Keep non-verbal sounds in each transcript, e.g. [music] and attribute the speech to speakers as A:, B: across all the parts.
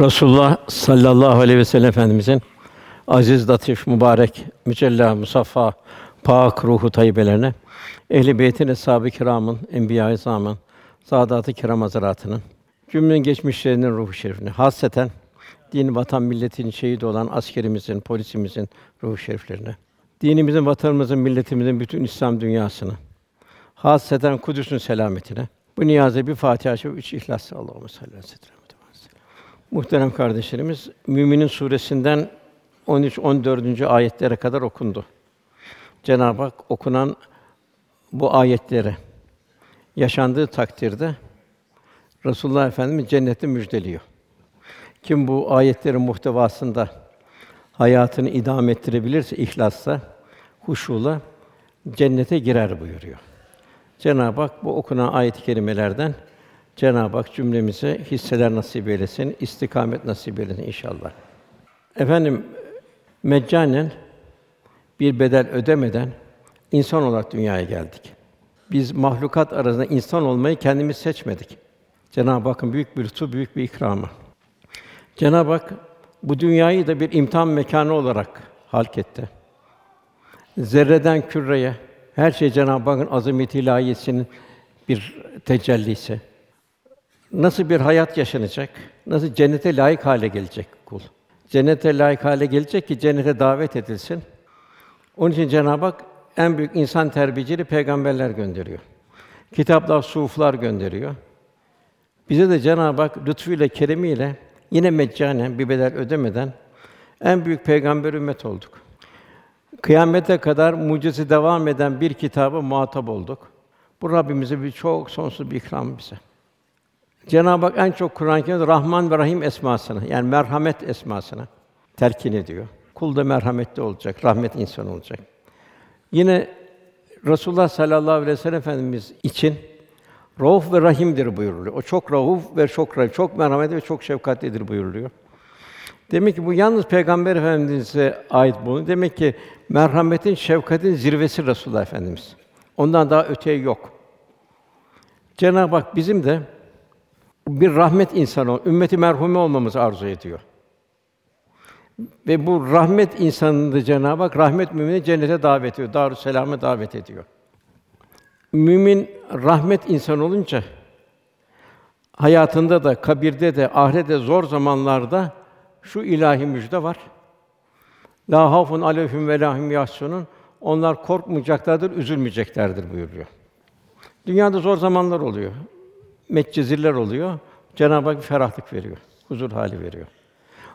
A: Resulullah sallallahu aleyhi ve sellem Efendimizin aziz, latif, mübarek, mücella, musaffa, pak ruhu tayyibelerine, ehl-i beytin, eshab-ı kiramın, enbiya-i izamın, saadat-ı kiram hazretlerinin, cümlenin geçmişlerinin ruhu şerifine, hasreten din, vatan, milletin şehit olan askerimizin, polisimizin ruhu şeriflerine, dinimizin, vatanımızın, milletimizin bütün İslam dünyasını, hasreten Kudüs'ün selametine, bu niyaze bir Fatiha ve üç İhlas. Allahu salli aleyhi ve sellem. Muhterem kardeşlerimiz, Müminin suresinden 13 14. ayetlere kadar okundu. Cenab-ı Hak okunan bu ayetleri yaşandığı takdirde Resulullah Efendimiz cenneti müjdeliyor. Kim bu ayetlerin muhtevasında hayatını idame ettirebilirse ihlasla, huşuyla cennete girer buyuruyor. Cenab-ı Hak bu okunan ayet-i kerimelerden Cenab-ı Hak cümlemize hisseler nasip eylesin, istikamet nasip eylesin inşallah. Efendim meccanen bir bedel ödemeden insan olarak dünyaya geldik. Biz mahlukat arasında insan olmayı kendimiz seçmedik. Cenab-ı Hakk'ın büyük bir lütfu, büyük bir ikramı. Cenab-ı Hak bu dünyayı da bir imtihan mekanı olarak halk etti. Zerreden küreye her şey Cenab-ı Hakk'ın azameti ilahiyesinin bir tecellisi. Nasıl bir hayat yaşanacak? Nasıl cennete layık hale gelecek kul? Cennete layık hale gelecek ki cennete davet edilsin. Onun için Cenab-ı Hak en büyük insan terbiyecileri peygamberler gönderiyor. Kitaplar, suflar gönderiyor. Bize de Cenab-ı Hak lütfuyla, keremiyle yine meccanen bir bedel ödemeden en büyük peygamber ümmet olduk. Kıyamete kadar mucize devam eden bir kitaba muhatap olduk. Bu Rabbimize bir çok sonsuz bir ikram bize. Cenab-ı Hak en çok Kur'an-ı Kerim'de Rahman ve Rahim esmasını yani merhamet esmasını telkin ediyor. Kul da merhametli olacak, rahmet insan olacak. Yine Resulullah sallallahu aleyhi ve sellem Efendimiz için Rauf ve Rahim'dir buyuruluyor. O çok rauf ve çok rahim, çok merhametli ve çok şefkatlidir buyuruluyor. Demek ki bu yalnız Peygamber Efendimiz'e ait bunu. Demek ki merhametin, şefkatin zirvesi Resulullah Efendimiz. Ondan daha öteye yok. Cenab-ı Hak bizim de bir rahmet insanı, ümmeti merhume olmamızı arzu ediyor. Ve bu rahmet insanını Cenab-ı Hak rahmet mümini cennete davet ediyor, Darüsselam'a davet ediyor. Mümin rahmet insan olunca hayatında da, kabirde de, ahirette zor zamanlarda şu ilahi müjde var. La hafun aleyhim ve lahum yahsunun. Onlar korkmayacaklardır, üzülmeyeceklerdir buyuruyor. Dünyada zor zamanlar oluyor. Metcezirler oluyor. Cenab-ı Hak bir ferahlık veriyor, huzur hali veriyor.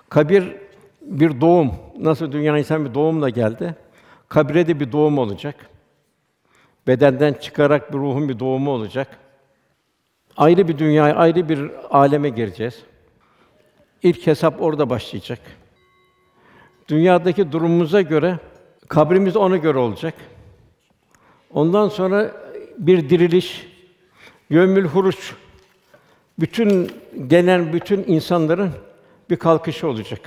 A: Kabir bir doğum. Nasıl dünya insan bir doğumla geldi. Kabire de bir doğum olacak. Bedenden çıkarak bir ruhun bir doğumu olacak. Ayrı bir dünyaya, ayrı bir aleme gireceğiz. İlk hesap orada başlayacak. Dünyadaki durumumuza göre kabrimiz ona göre olacak. Ondan sonra bir diriliş, yömül huruç, bütün gelen bütün insanların bir kalkışı olacak.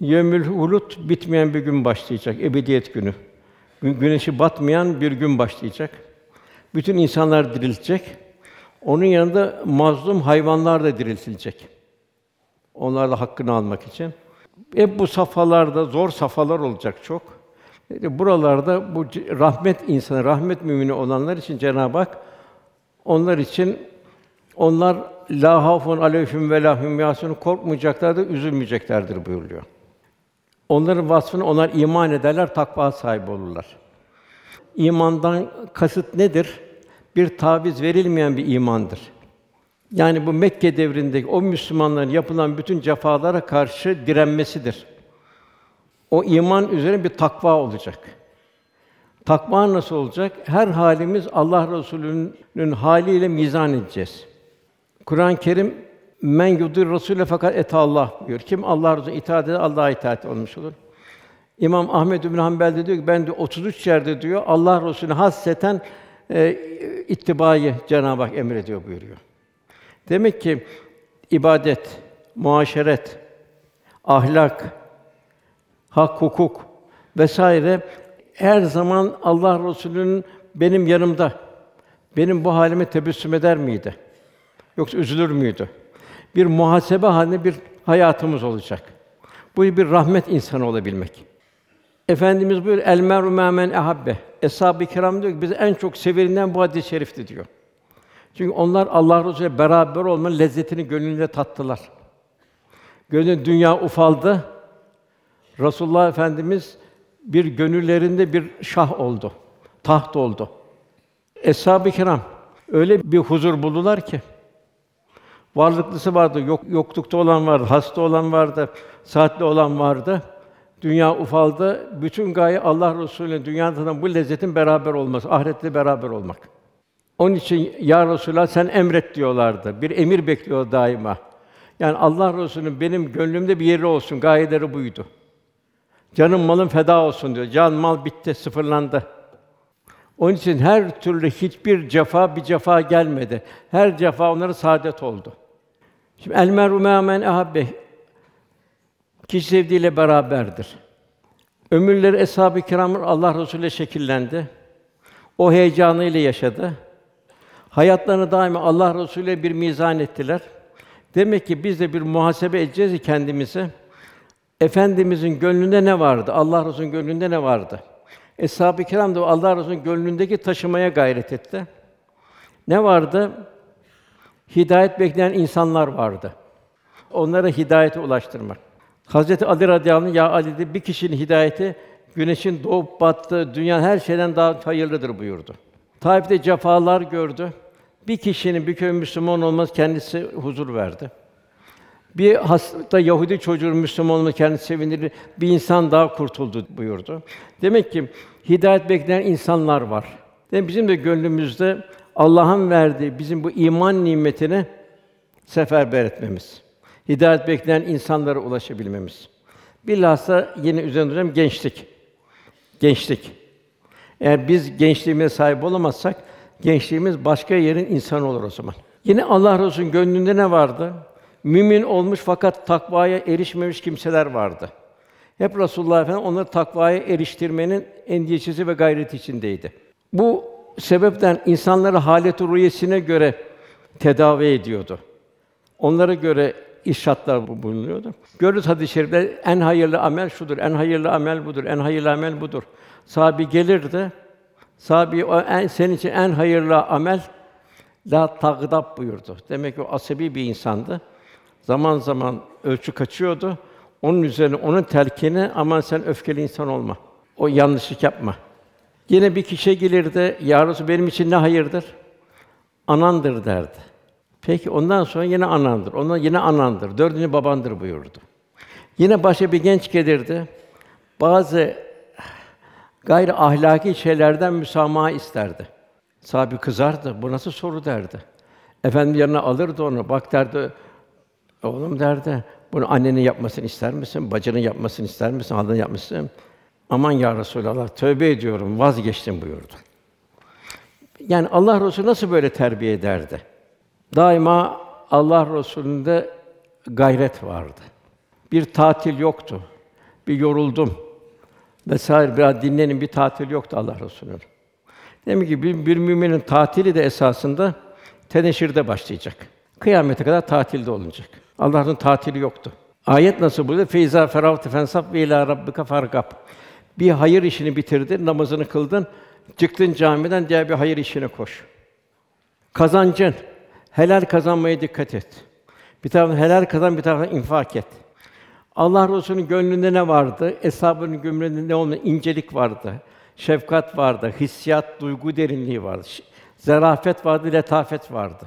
A: Yömül hulut bitmeyen bir gün başlayacak, ebediyet günü. Güneşi batmayan bir gün başlayacak. Bütün insanlar dirilecek. Onun yanında mazlum hayvanlar da diriltilecek. Onlar da hakkını almak için. Hep bu safhalarda zor safhalar olacak çok. Buralarda bu rahmet insanı, rahmet mümini olanlar için Cenab-ı Hak onlar için onlar la hafun aleyhim ve lahum yasun korkmayacaklardır, üzülmeyeceklerdir buyuruyor. Onların vasfını onlar iman ederler, takva sahibi olurlar. İmandan kasıt nedir? Bir taviz verilmeyen bir imandır. Yani bu Mekke devrindeki o Müslümanların yapılan bütün cefalara karşı direnmesidir. O iman üzerine bir takva olacak. Takva nasıl olacak? Her halimiz Allah Resulü'nün haliyle mizan edeceğiz. Kur'an-ı Kerim men yudur Rasûle fakat et Allah diyor. Kim Allah Resulüne itaat eder, Allah'a itaat olmuş olur. İmam Ahmed bin Hanbel de diyor ki ben de 33 yerde diyor Allah Resulüne hasreten e, ittibayı Cenab-ı Hak emrediyor buyuruyor. Demek ki ibadet, muaşeret, ahlak, hak, hukuk vesaire her zaman Allah Resulü'nün benim yanımda benim bu halime tebessüm eder miydi? Yoksa üzülür müydü? Bir muhasebe halinde bir hayatımız olacak. Bu bir rahmet insanı olabilmek. Efendimiz buyur el meru men ehabbe. Eshab-ı kiram diyor ki bizi en çok seveninden bu hadis-i şerifti diyor. Çünkü onlar Allah Resulü ile beraber olmanın lezzetini gönlünde tattılar. Gönül dünya ufaldı. Resulullah Efendimiz bir gönüllerinde bir şah oldu. Taht oldu. Eshab-ı kiram öyle bir huzur buldular ki varlıklısı vardı, yok yoklukta olan vardı, hasta olan vardı, saatli olan vardı. Dünya ufaldı. Bütün gaye Allah Resulü'nün dünyada bu lezzetin beraber olması, ahirette beraber olmak. Onun için ya Resulallah sen emret diyorlardı. Bir emir bekliyor daima. Yani Allah Resulü'nün benim gönlümde bir yeri olsun gayeleri buydu. Canım malım feda olsun diyor. Can mal bitti, sıfırlandı. Onun için her türlü hiçbir cefa bir cefa gelmedi. Her cefa onlara saadet oldu. Şimdi el meru men ahabbe kişi sevdiğiyle beraberdir. Ömürleri eshab-ı kiramın Allah Resulü ile şekillendi. O heyecanıyla yaşadı. Hayatlarını daima Allah Resulü ile bir mizan ettiler. Demek ki biz de bir muhasebe edeceğiz ki kendimize. Efendimizin gönlünde ne vardı? Allah Resulü'nün gönlünde ne vardı? Eshab-ı Kiram da Allah Resulü'nün gönlündeki taşımaya gayret etti. Ne vardı? Hidayet bekleyen insanlar vardı. Onlara hidayete ulaştırmak. Hazreti Ali radıyallahu anh, ya Ali dedi, bir kişinin hidayeti güneşin doğup battığı dünyanın her şeyden daha hayırlıdır buyurdu. Taif'te cefalar gördü. Bir kişinin bir köy Müslüman olması kendisi huzur verdi. Bir hasta Yahudi çocuğu Müslüman olması kendisi sevindirir. Bir insan daha kurtuldu buyurdu. Demek ki hidayet bekleyen insanlar var. Demek bizim de gönlümüzde Allah'ın verdiği bizim bu iman nimetini seferber etmemiz. Hidayet bekleyen insanlara ulaşabilmemiz. Bilhassa yine üzerinde durayım gençlik. Gençlik. Eğer biz gençliğimize sahip olamazsak gençliğimiz başka yerin insanı olur o zaman. Yine Allah Resulü'nün gönlünde ne vardı? Mümin olmuş fakat takvaya erişmemiş kimseler vardı. Hep Resulullah Efendimiz onları takvaya eriştirmenin endişesi ve gayreti içindeydi. Bu sebepten insanları halet-i ruhiyesine göre tedavi ediyordu. Onlara göre irşatlar bulunuyordu. Görürüz hadis-i şerifte en hayırlı amel şudur, en hayırlı amel budur, en hayırlı amel budur. Sahabi gelirdi. Sahabi o en, senin için en hayırlı amel la tagdab buyurdu. Demek ki o asabi bir insandı. Zaman zaman ölçü kaçıyordu. Onun üzerine onun telkini aman sen öfkeli insan olma. O yanlışlık yapma. Yine bir kişi gelirdi, ya benim için ne hayırdır? Anandır derdi. Peki ondan sonra yine anandır. Ondan yine anandır. Dördüncü babandır buyurdu. Yine başka bir genç gelirdi. Bazı gayri ahlaki şeylerden müsamaha isterdi. Sahibi kızardı. Bu nasıl soru derdi. Efendim yanına alırdı onu. Bak derdi. Oğlum derdi. Bunu annenin yapmasını ister misin? Bacının yapmasını ister misin? Halının yapmasını Aman ya Resulallah tövbe ediyorum vazgeçtim buyurdu. Yani Allah Resulü nasıl böyle terbiye ederdi? Daima Allah Resulü'nde gayret vardı. Bir tatil yoktu. Bir yoruldum vesaire biraz dinlenin bir tatil yoktu Allah Resulü'nün. Demek ki bir, bir müminin tatili de esasında teneşirde başlayacak. Kıyamete kadar tatilde olacak. Allah'ın tatili yoktu. Ayet nasıl burada? Feyza feravte fensab ve ila rabbika fargab. Bir hayır işini bitirdin, namazını kıldın, çıktın camiden diğer bir hayır işine koş. Kazancın, helal kazanmaya dikkat et. Bir taraftan helal kazan, bir taraftan infak et. Allah Resulü'nün gönlünde ne vardı? Eshab-ının gönlünde ne olmadı? İncelik vardı, şefkat vardı, hissiyat, duygu derinliği vardı, zarafet vardı, letafet vardı.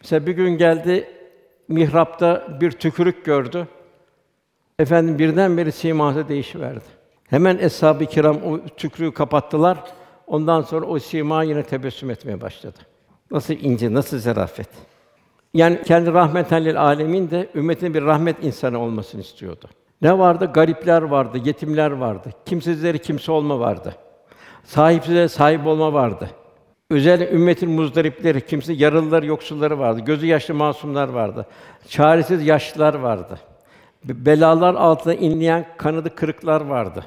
A: Mesela bir gün geldi, mihrapta bir tükürük gördü. Efendim birdenbire siması değişiverdi. Hemen eshab-ı kiram o tükrüğü kapattılar. Ondan sonra o sima yine tebessüm etmeye başladı. Nasıl ince, nasıl zarafet. Yani kendi rahmeten lil alemin de ümmetin bir rahmet insanı olmasını istiyordu. Ne vardı? Garipler vardı, yetimler vardı. Kimsizleri kimse olma vardı. Sahipsizlere sahip olma vardı. Özel ümmetin muzdaripleri, kimse yaralılar, yoksulları vardı. Gözü yaşlı masumlar vardı. Çaresiz yaşlılar vardı. Belalar altında inleyen kanadı kırıklar vardı.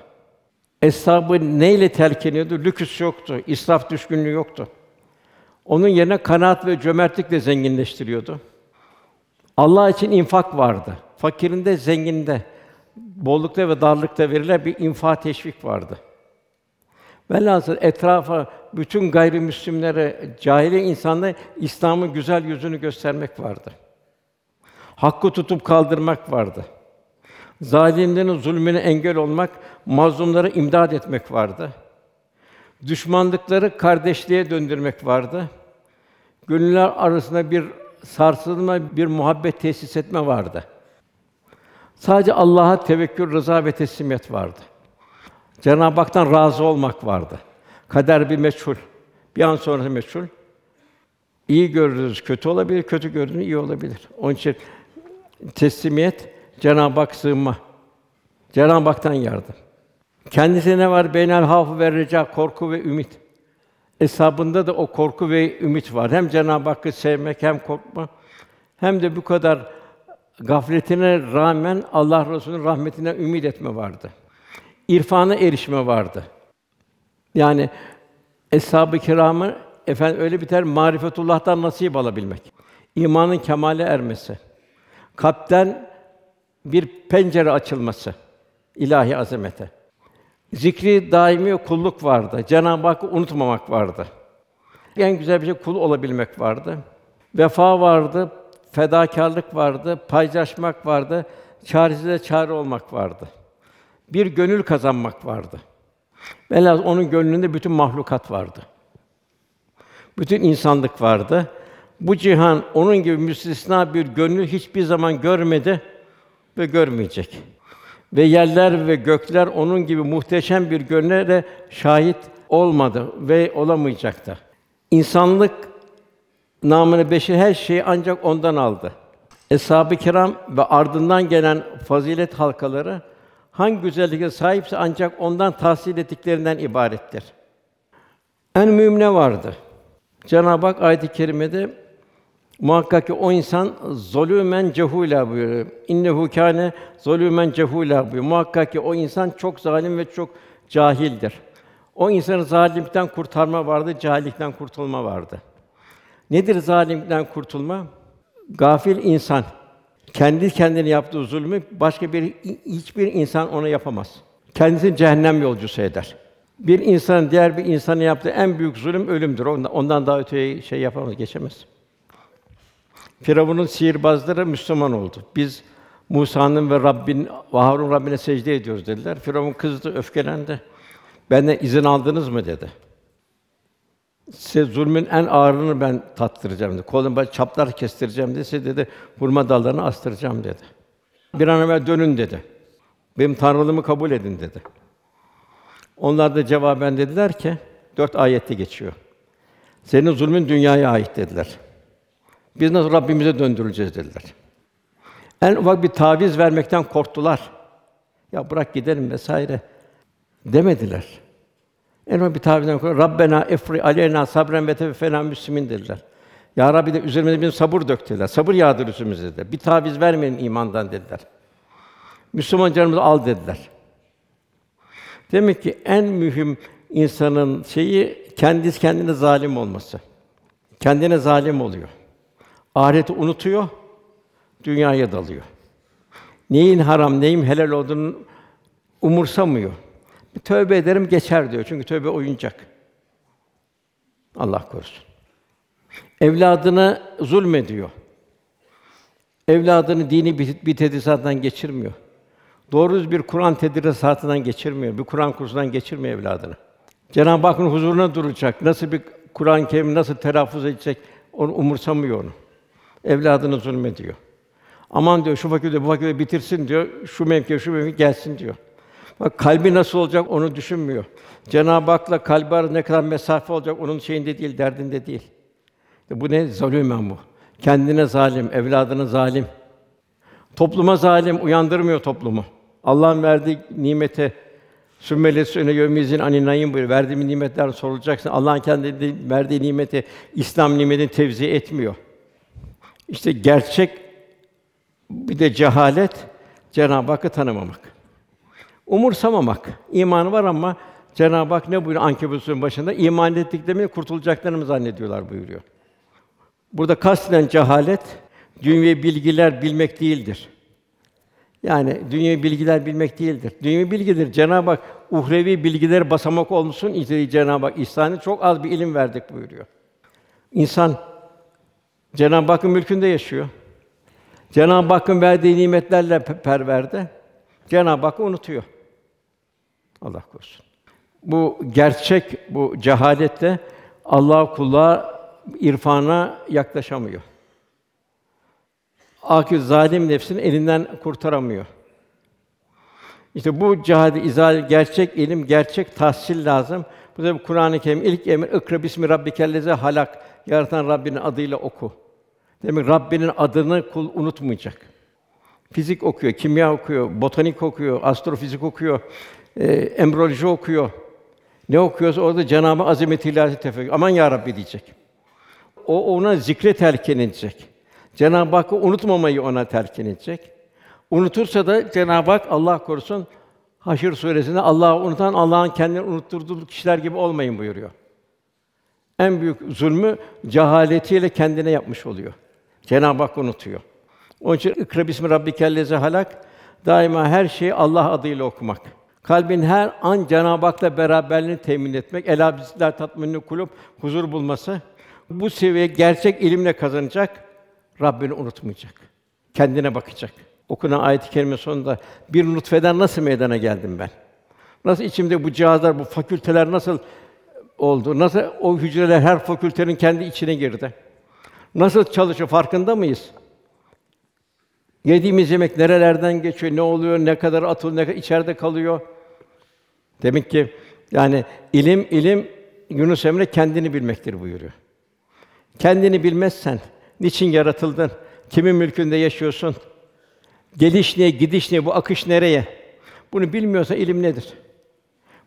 A: Eshabı neyle terk ediyordu? Lüküs yoktu, israf düşkünlüğü yoktu. Onun yerine kanaat ve cömertlikle zenginleştiriyordu. Allah için infak vardı. fakirinde, zenginde, bollukta ve darlıkta verilen bir infa teşvik vardı. Velhasıl etrafa bütün gayrimüslimlere, cahili insanlara İslam'ın güzel yüzünü göstermek vardı. Hakkı tutup kaldırmak vardı. Zalimlerin zulmüne engel olmak, mazlumlara imdad etmek vardı. Düşmanlıkları kardeşliğe döndürmek vardı. Gönüller arasında bir sarsılma, bir muhabbet tesis etme vardı. Sadece Allah'a tevekkül, rıza ve teslimiyet vardı. Cenab-ı Hak'tan razı olmak vardı. Kader bir meçhul. Bir an sonrası meçhul. İyi gördüğünüz kötü olabilir, kötü gördüğünüz iyi olabilir. Onun için teslimiyet, Cenab-ı Hak sığınma. Cenab-ı Hak'tan yardım. Kendisine ne var? Beynel hafı ve reca, korku ve ümit. Hesabında da o korku ve ümit var. Hem Cenab-ı Hakk'ı sevmek hem korkma. Hem de bu kadar gafletine rağmen Allah Resulü'nün rahmetine ümit etme vardı. İrfana erişme vardı. Yani eshab-ı kiramı efendim öyle biter marifetullah'tan nasip alabilmek. İmanın kemale ermesi. Kalpten bir pencere açılması ilahi azamete. Zikri daimi kulluk vardı. Cenab-ı Hakk'ı unutmamak vardı. En güzel bir şey kul olabilmek vardı. Vefa vardı, fedakarlık vardı, paylaşmak vardı, çaresize çare olmak vardı. Bir gönül kazanmak vardı. Velhâsıl onun gönlünde bütün mahlukat vardı. Bütün insanlık vardı. Bu cihan onun gibi müstesna bir gönlü hiçbir zaman görmedi ve görmeyecek. Ve yerler ve gökler onun gibi muhteşem bir gönle de şahit olmadı ve olamayacak da. İnsanlık namını beşer her şeyi ancak ondan aldı. Eshab-ı kiram ve ardından gelen fazilet halkaları hangi güzelliğe sahipse ancak ondan tahsil ettiklerinden ibarettir. En mühim ne vardı? Cenab-ı Hak ayet-i kerimede muhakkak ki o insan zulümen cehula buyuruyor. İnnehu kâne zulümen cehula buyuruyor. Muhakkak ki o insan çok zalim ve çok cahildir. O insanı zalimlikten kurtarma vardı, cahillikten kurtulma vardı. Nedir zalimlikten kurtulma? Gafil insan kendi kendine yaptığı zulmü başka bir hiçbir insan ona yapamaz. Kendisini cehennem yolcusu eder. Bir insan diğer bir insana yaptığı en büyük zulüm ölümdür. Ondan, ondan daha öteye şey yapamaz, geçemez. Firavun'un sihirbazları Müslüman oldu. Biz Musa'nın ve Rabbin ve Rabbine secde ediyoruz dediler. Firavun kızdı, öfkelendi. Benden izin aldınız mı dedi. Size zulmün en ağırını ben tattıracağım dedi. Kolumda çaplar kestireceğim dedi. Size dedi hurma dallarını astıracağım dedi. Bir an evvel dönün dedi. Benim tanrılığımı kabul edin dedi. Onlar da cevaben dediler ki dört ayette geçiyor. Senin zulmün dünyaya ait dediler. Biz nasıl Rabbimize döndürüleceğiz dediler. En ufak bir taviz vermekten korktular. Ya bırak gidelim vesaire demediler. En ufak bir tavizden korktular. Rabbena efri aleyna sabren ve tevfena müslimin dediler. Ya Rabbi de üzerimize bir sabır dök. Sabır yağdır üstümüze dediler. Bir taviz vermeyin imandan dediler. Müslüman canımızı al dediler. Demek ki en mühim insanın şeyi kendisi kendine zalim olması. Kendine zalim oluyor. Ahireti unutuyor, dünyaya dalıyor. Neyin haram, neyin helal olduğunu umursamıyor. Tövbe ederim geçer diyor. Çünkü tövbe oyuncak. Allah korusun. Evladına zulmediyor. Evladını dini bir, bir tedrisattan geçirmiyor. Doğru bir Kur'an tedrisatından geçirmiyor. Bir Kur'an kursundan geçirmiyor evladını. Cenab-ı Hakk'ın huzuruna duracak. Nasıl bir Kur'an-ı Kerim nasıl telaffuz edecek onu umursamıyor onu. Evladını zulmediyor. Aman diyor şu fakülte bu fakülte bitirsin diyor. Şu mevki şu mevki gelsin diyor. Bak kalbi nasıl olacak onu düşünmüyor. Cenab-ı Hak'la kalbi arasında ne kadar mesafe olacak onun şeyinde değil, derdinde değil. E bu ne zulüm bu. Kendine zalim, evladına zalim. Topluma zalim, uyandırmıyor toplumu. Allah'ın verdiği nimete Sümmeli öne yömizin aninayın buyuruyor. Verdiğim nimetler sorulacaksın. Allah'ın kendi verdiği nimeti İslam nimetini tevzi etmiyor. İşte gerçek bir de cehalet Cenab-ı Hakk'ı tanımamak. Umursamamak. İmanı var ama Cenab-ı Hak ne buyuruyor Ankebut'un başında? İman ettiklerini kurtulacaklarını mı zannediyorlar buyuruyor. Burada kasteden cehalet, dünya bilgiler bilmek değildir. Yani dünyevi bilgiler bilmek değildir. Dünyevi bilgidir. Cenab-ı Hak uhrevi bilgileri basamak olmuşsun istediği Cenab-ı Hak ihsanı çok az bir ilim verdik buyuruyor. İnsan Cenab-ı Hakk'ın mülkünde yaşıyor. Cenab-ı Hakk'ın verdiği nimetlerle pe- perverde. Cenab-ı Hakk'ı unutuyor. Allah korusun. Bu gerçek bu cehalette Allah kula irfana yaklaşamıyor. Akıl zalim nefsini elinden kurtaramıyor. İşte bu cihadi izal gerçek ilim, gerçek tahsil lazım. Bu da Kur'an-ı Kerim ilk emir ikra bismi rabbikellezi halak. Yaratan Rabbinin adıyla oku. Demek Rabbinin adını kul unutmayacak. Fizik okuyor, kimya okuyor, botanik okuyor, astrofizik okuyor, e, embriyoloji okuyor. Ne okuyorsa orada Cenab-ı Azamet ilahi tefekkür. Aman ya Rabbi diyecek. O ona zikre telkin edecek. Cenab-ı Hakk'ı unutmamayı ona telkin edecek. Unutursa da Cenab-ı Hak Allah korusun Haşr suresinde Allah'ı unutan Allah'ın kendini unutturduğu kişiler gibi olmayın buyuruyor. En büyük zulmü cehaletiyle kendine yapmış oluyor. Cenab-ı Hak unutuyor. Onun için ikra bismi rabbikellezi halak daima her şeyi Allah adıyla okumak. Kalbin her an Cenab-ı Hak'la beraberliğini temin etmek, ela bizler tatminli kulüp huzur bulması. Bu seviye gerçek ilimle kazanacak, Rabbini unutmayacak. Kendine bakacak. Okunan ayet-i kerime sonunda bir nutfeden nasıl meydana geldim ben? Nasıl içimde bu cihazlar, bu fakülteler nasıl oldu? Nasıl o hücreler her fakültenin kendi içine girdi? Nasıl çalışıyor farkında mıyız? Yediğimiz yemek nerelerden geçiyor, ne oluyor, ne kadar atıl, ne kadar içeride kalıyor? Demek ki yani ilim ilim Yunus Emre kendini bilmektir buyuruyor. Kendini bilmezsen niçin yaratıldın? Kimin mülkünde yaşıyorsun? Geliş ne, gidiş ne, bu akış nereye? Bunu bilmiyorsa ilim nedir?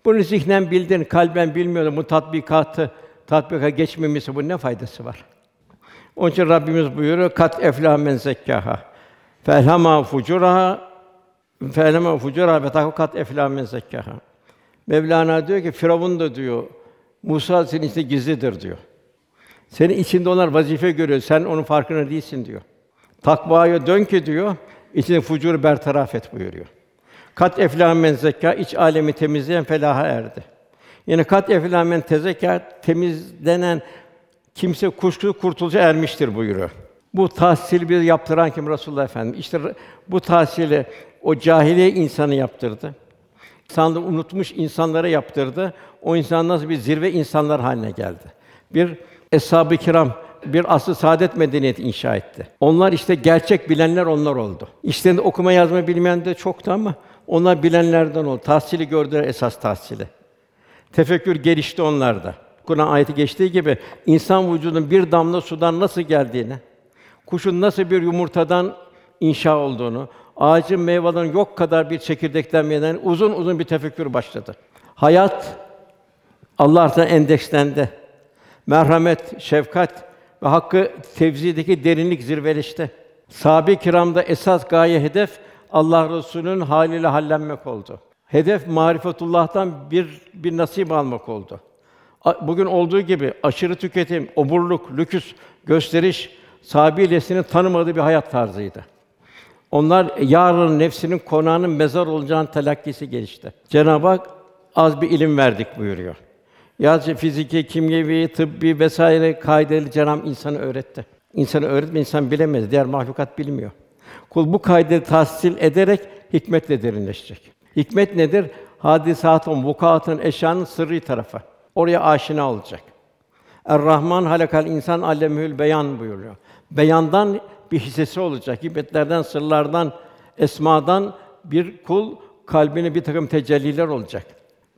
A: Bunu zihnen bildin, kalben bilmiyorsun, bu tatbikatı tatbika geçmemesi bu ne faydası var? Onun için Rabbimiz buyuruyor, kat eflâ men zekkâhâ. Felhama fucuraha felhama fucuraha ve takat eflâ men zekkâhâ. Mevlana diyor ki Firavun da diyor Musa senin içinde gizlidir diyor. Senin içinde onlar vazife görüyor. Sen onun farkında değilsin diyor. Takvaya dön ki diyor, içinde fucuru bertaraf et buyuruyor. Kat eflâ men zekâ, iç alemi temizleyen felaha erdi. Yine kat eflâ men tezekâ, temizlenen kimse kuşku kurtuluşa ermiştir buyuruyor. Bu tahsili bir yaptıran kim Resulullah Efendimiz. İşte bu tahsili o cahiliye insanı yaptırdı. İnsanlığı unutmuş insanlara yaptırdı. O insan nasıl bir zirve insanlar haline geldi. Bir eshab-ı kiram bir asıl saadet medeniyeti inşa etti. Onlar işte gerçek bilenler onlar oldu. İşlerinde okuma yazma bilmeyen de çoktu ama onlar bilenlerden oldu. Tahsili gördüler esas tahsili. Tefekkür gelişti onlarda. Kur'an ayeti geçtiği gibi insan vücudunun bir damla sudan nasıl geldiğini, kuşun nasıl bir yumurtadan inşa olduğunu, ağacın meyvelerin yok kadar bir çekirdekten meydana uzun uzun bir tefekkür başladı. Hayat Allah'tan endekslendi. Merhamet, şefkat ve hakkı tevzideki derinlik zirveleşti. Sahabe-i kiramda esas gaye hedef Allah Resulü'nün haliyle hallenmek oldu. Hedef marifetullah'tan bir bir nasip almak oldu. Bugün olduğu gibi aşırı tüketim, oburluk, lüküs, gösteriş sahabilesinin tanımadığı bir hayat tarzıydı. Onlar yarın nefsinin konağının mezar olacağının telakkisi gelişti. Cenab-ı Hak az bir ilim verdik buyuruyor. Yalnızca fiziki, kimyevi, tıbbi vesaire kaideleri Cenab-ı insanı öğretti. İnsanı öğretme, insan bilemez. Diğer mahlukat bilmiyor. Kul bu kaideleri tahsil ederek hikmetle derinleşecek. Hikmet nedir? Hadisatın, vukuatın, eşyanın sırrı tarafı. Oraya aşina olacak. Er-Rahman halakal insan allemül beyan buyuruyor. Beyandan bir hissesi olacak. Hikmetlerden, sırlardan, esmadan bir kul kalbine bir takım tecelliler olacak.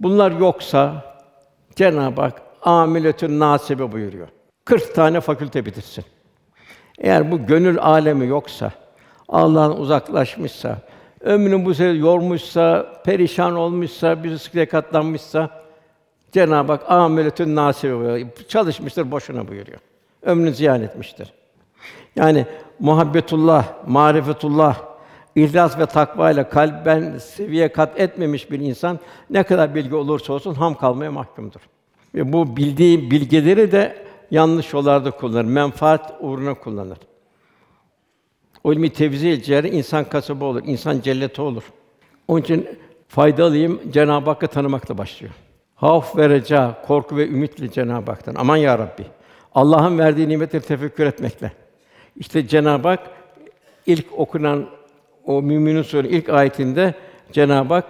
A: Bunlar yoksa Cenab-ı Hak amiletün nasibe buyuruyor. 40 tane fakülte bitirsin. Eğer bu gönül alemi yoksa, Allah'tan uzaklaşmışsa, ömrünü bu sefer yormuşsa, perişan olmuşsa, bir rızkıya katlanmışsa, Cenab-ı Hak amiletün nasibe buyuruyor. Çalışmıştır boşuna buyuruyor. Ömrünü ziyan etmiştir. Yani muhabbetullah, marifetullah, ihlas ve takva ile kalben seviye kat etmemiş bir insan ne kadar bilgi olursa olsun ham kalmaya mahkumdur. Ve bu bildiği bilgileri de yanlış yollarda kullanır, menfaat uğruna kullanır. O ilmi tevzi edeceği insan kasabı olur, insan cenneti olur. Onun için faydalıyım Cenab-ı Hakk'ı tanımakla başlıyor. Havf ve reca, korku ve ümitle Cenab-ı Hak'tan. Aman ya Rabbi. Allah'ın verdiği nimetleri tefekkür etmekle. İşte Cenab-ı Hak ilk okunan o Müminin Sûre ilk ayetinde Cenab-ı Hak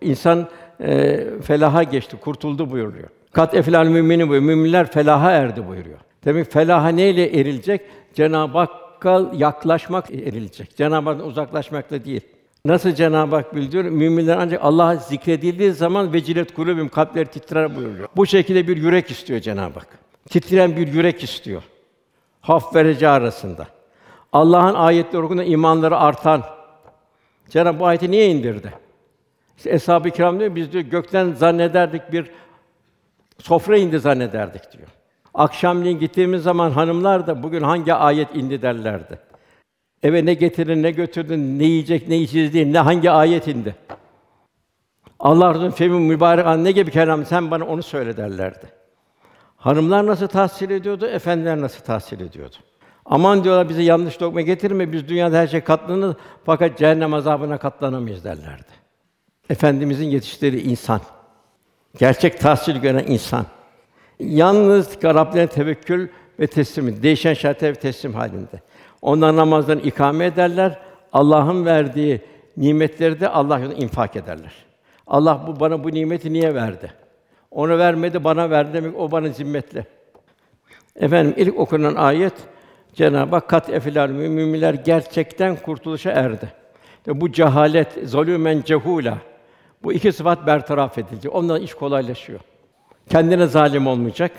A: insan e, felaha geçti, kurtuldu buyuruyor. Kat eflal müminin buyuruyor. Müminler felaha erdi buyuruyor. Demek felaha neyle erilecek? Cenab-ı Hakk'a yaklaşmak erilecek. Cenab-ı Hak'tan uzaklaşmakla değil. Nasıl Cenab-ı Hak bildiriyor? Müminler ancak Allah zikredildiği zaman vecilet kulubüm kalpleri titrer buyuruyor. Bu şekilde bir yürek istiyor Cenab-ı Hak. Titreyen bir yürek istiyor. Haf ve reca arasında. Allah'ın ayetleri okunduğunda imanları artan. Cenab-ı Hak bu ayeti niye indirdi? İşte Eshab-ı Kiram diyor biz diyor gökten zannederdik bir sofra indi zannederdik diyor. Akşamleyin gittiğimiz zaman hanımlar da bugün hangi ayet indi derlerdi. Eve ne getirin, ne götürdün, ne yiyecek, ne içeceğiz ne hangi ayet indi. Allah femi mübarek an ne gibi kelam sen bana onu söyle derlerdi. Hanımlar nasıl tahsil ediyordu, efendiler nasıl tahsil ediyordu. Aman diyorlar bize yanlış lokma getirme, biz dünyada her şey katlanır fakat cehennem azabına katlanamayız derlerdi. Efendimizin yetiştirdiği insan. Gerçek tahsil gören insan. Yalnız Rablerine tevekkül ve teslim, değişen şartlara teslim halinde. Onlar namazlarını ikame ederler. Allah'ın verdiği nimetleri de Allah yolunda infak ederler. Allah bu bana bu nimeti niye verdi? Onu vermedi, bana verdi demek o bana zimmetli. Efendim ilk okunan ayet Cenab-ı Hak kat efilal müminler gerçekten kurtuluşa erdi. İşte bu cehalet, zulümen cehula bu iki sıfat bertaraf edilecek. Ondan iş kolaylaşıyor. Kendine zalim olmayacak.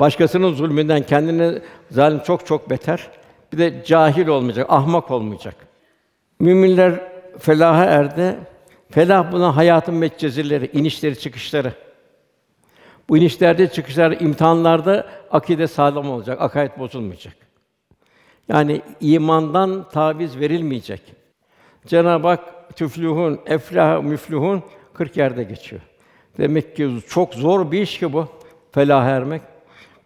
A: Başkasının zulmünden kendine zalim çok çok beter. Bir de cahil olmayacak, ahmak olmayacak. Müminler felaha erdi. Felah buna hayatın metcezirleri, inişleri, çıkışları. Bu inişlerde, çıkışlarda, imtihanlarda akide sağlam olacak, akaid bozulmayacak. Yani imandan taviz verilmeyecek. Cenab-ı Hak tüflühün, eflah müflühün 40 yerde geçiyor. Demek ki çok zor bir iş ki bu felah ermek.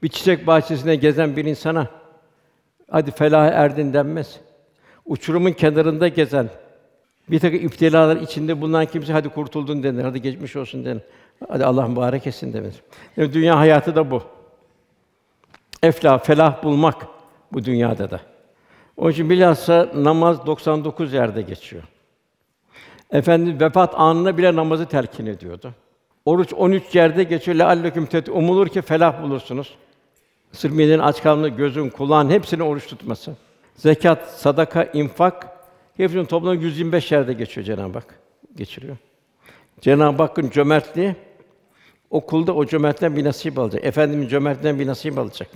A: Bir çiçek bahçesinde gezen bir insana hadi felah erdin denmez. Uçurumun kenarında gezen, bir takım iptilalar içinde bulunan kimse hadi kurtuldun denir, hadi geçmiş olsun denir. Hadi Allah mübarek etsin denir. Yani dünya hayatı da bu. Eflah, felah bulmak bu dünyada da. Onun için bilhassa namaz 99 yerde geçiyor. Efendimiz vefat anına bile namazı telkin ediyordu. Oruç 13 yerde geçiyor. Lealleküm tet umulur ki felah bulursunuz. Sırf aç kalma, gözün, kulağın hepsini oruç tutması. Zekat, sadaka, infak hepsinin toplamda 125 yerde geçiyor Cenab-ı Hak. Geçiriyor. Cenab-ı Hakk'ın cömertliği o kulda o cömertten bir nasip alacak. Efendimiz cömertliğinden bir nasip alacak.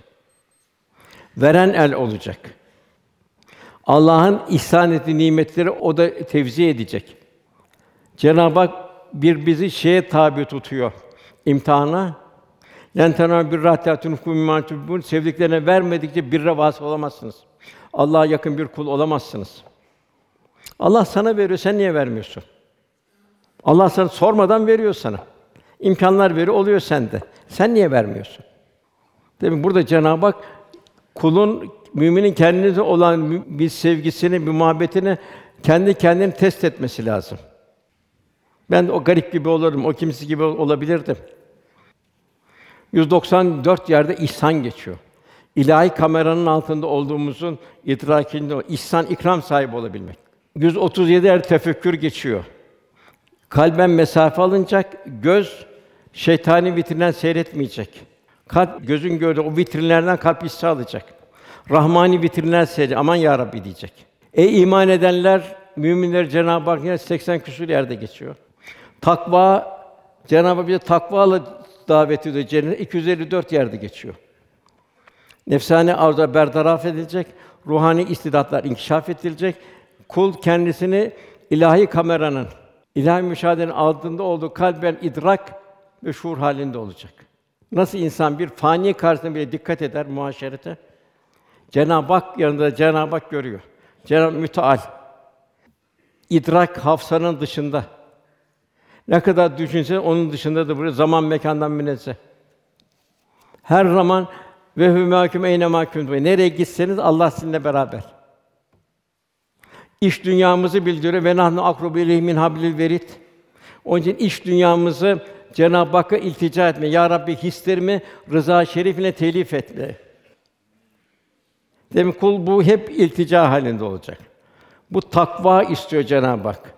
A: Veren el olacak. Allah'ın ihsan ettiği nimetleri o da tevzi edecek. Cenab-ı Hak bir bizi şeye tabi tutuyor. imtihana. Len tenâ bir rahatâtun bu sevdiklerine vermedikçe bir vasıl olamazsınız. Allah'a yakın bir kul olamazsınız. Allah sana veriyor, sen niye vermiyorsun? Allah sana sormadan veriyor sana. İmkanlar veriyor, oluyor sende. Sen niye vermiyorsun? Demek burada Cenab-ı Hak kulun müminin kendine olan bir sevgisini, bir muhabbetini kendi kendini test etmesi lazım. Ben de o garip gibi olurum, o kimisi gibi olabilirdim. 194 yerde ihsan geçiyor. İlahi kameranın altında olduğumuzun idrakinde o ihsan ikram sahibi olabilmek. 137 yer tefekkür geçiyor. Kalben mesafe alınacak, göz şeytani vitrinden seyretmeyecek. Kalp gözün gördüğü o vitrinlerden kalp hissi alacak. Rahmani vitrinler seyredecek. Aman ya Rabbi diyecek. Ey iman edenler, müminler Cenab-ı Hak 80 küsur yerde geçiyor. Takva Cenab-ı Hak bize takvalı davet ediyor. Cennet 254 yerde geçiyor. Nefsane arzular bertaraf edilecek, ruhani istidatlar inkişaf edilecek. Kul kendisini ilahi kameranın, ilahi müşahedenin altında olduğu kalben idrak ve şuur halinde olacak. Nasıl insan bir fani karşısında bile dikkat eder muhaşerete? Cenab-ı Hak yanında Cenab-ı Hak görüyor. Cenab-ı Müteal idrak hafsanın dışında. Ne kadar düşünse onun dışında da buraya zaman mekandan münezzeh. Her zaman ve hü mahkum eyne mahkum. Nereye gitseniz Allah sizinle beraber. İş dünyamızı bildiriyor ve nahnu akrubu ileyhi min hablil verid. Onun için iş dünyamızı Cenab-ı Hakk'a iltica etme. Ya Rabbi hislerimi rıza şerifine telif etme. Demek kul bu hep iltica halinde olacak. Bu takva istiyor Cenab-ı Hak.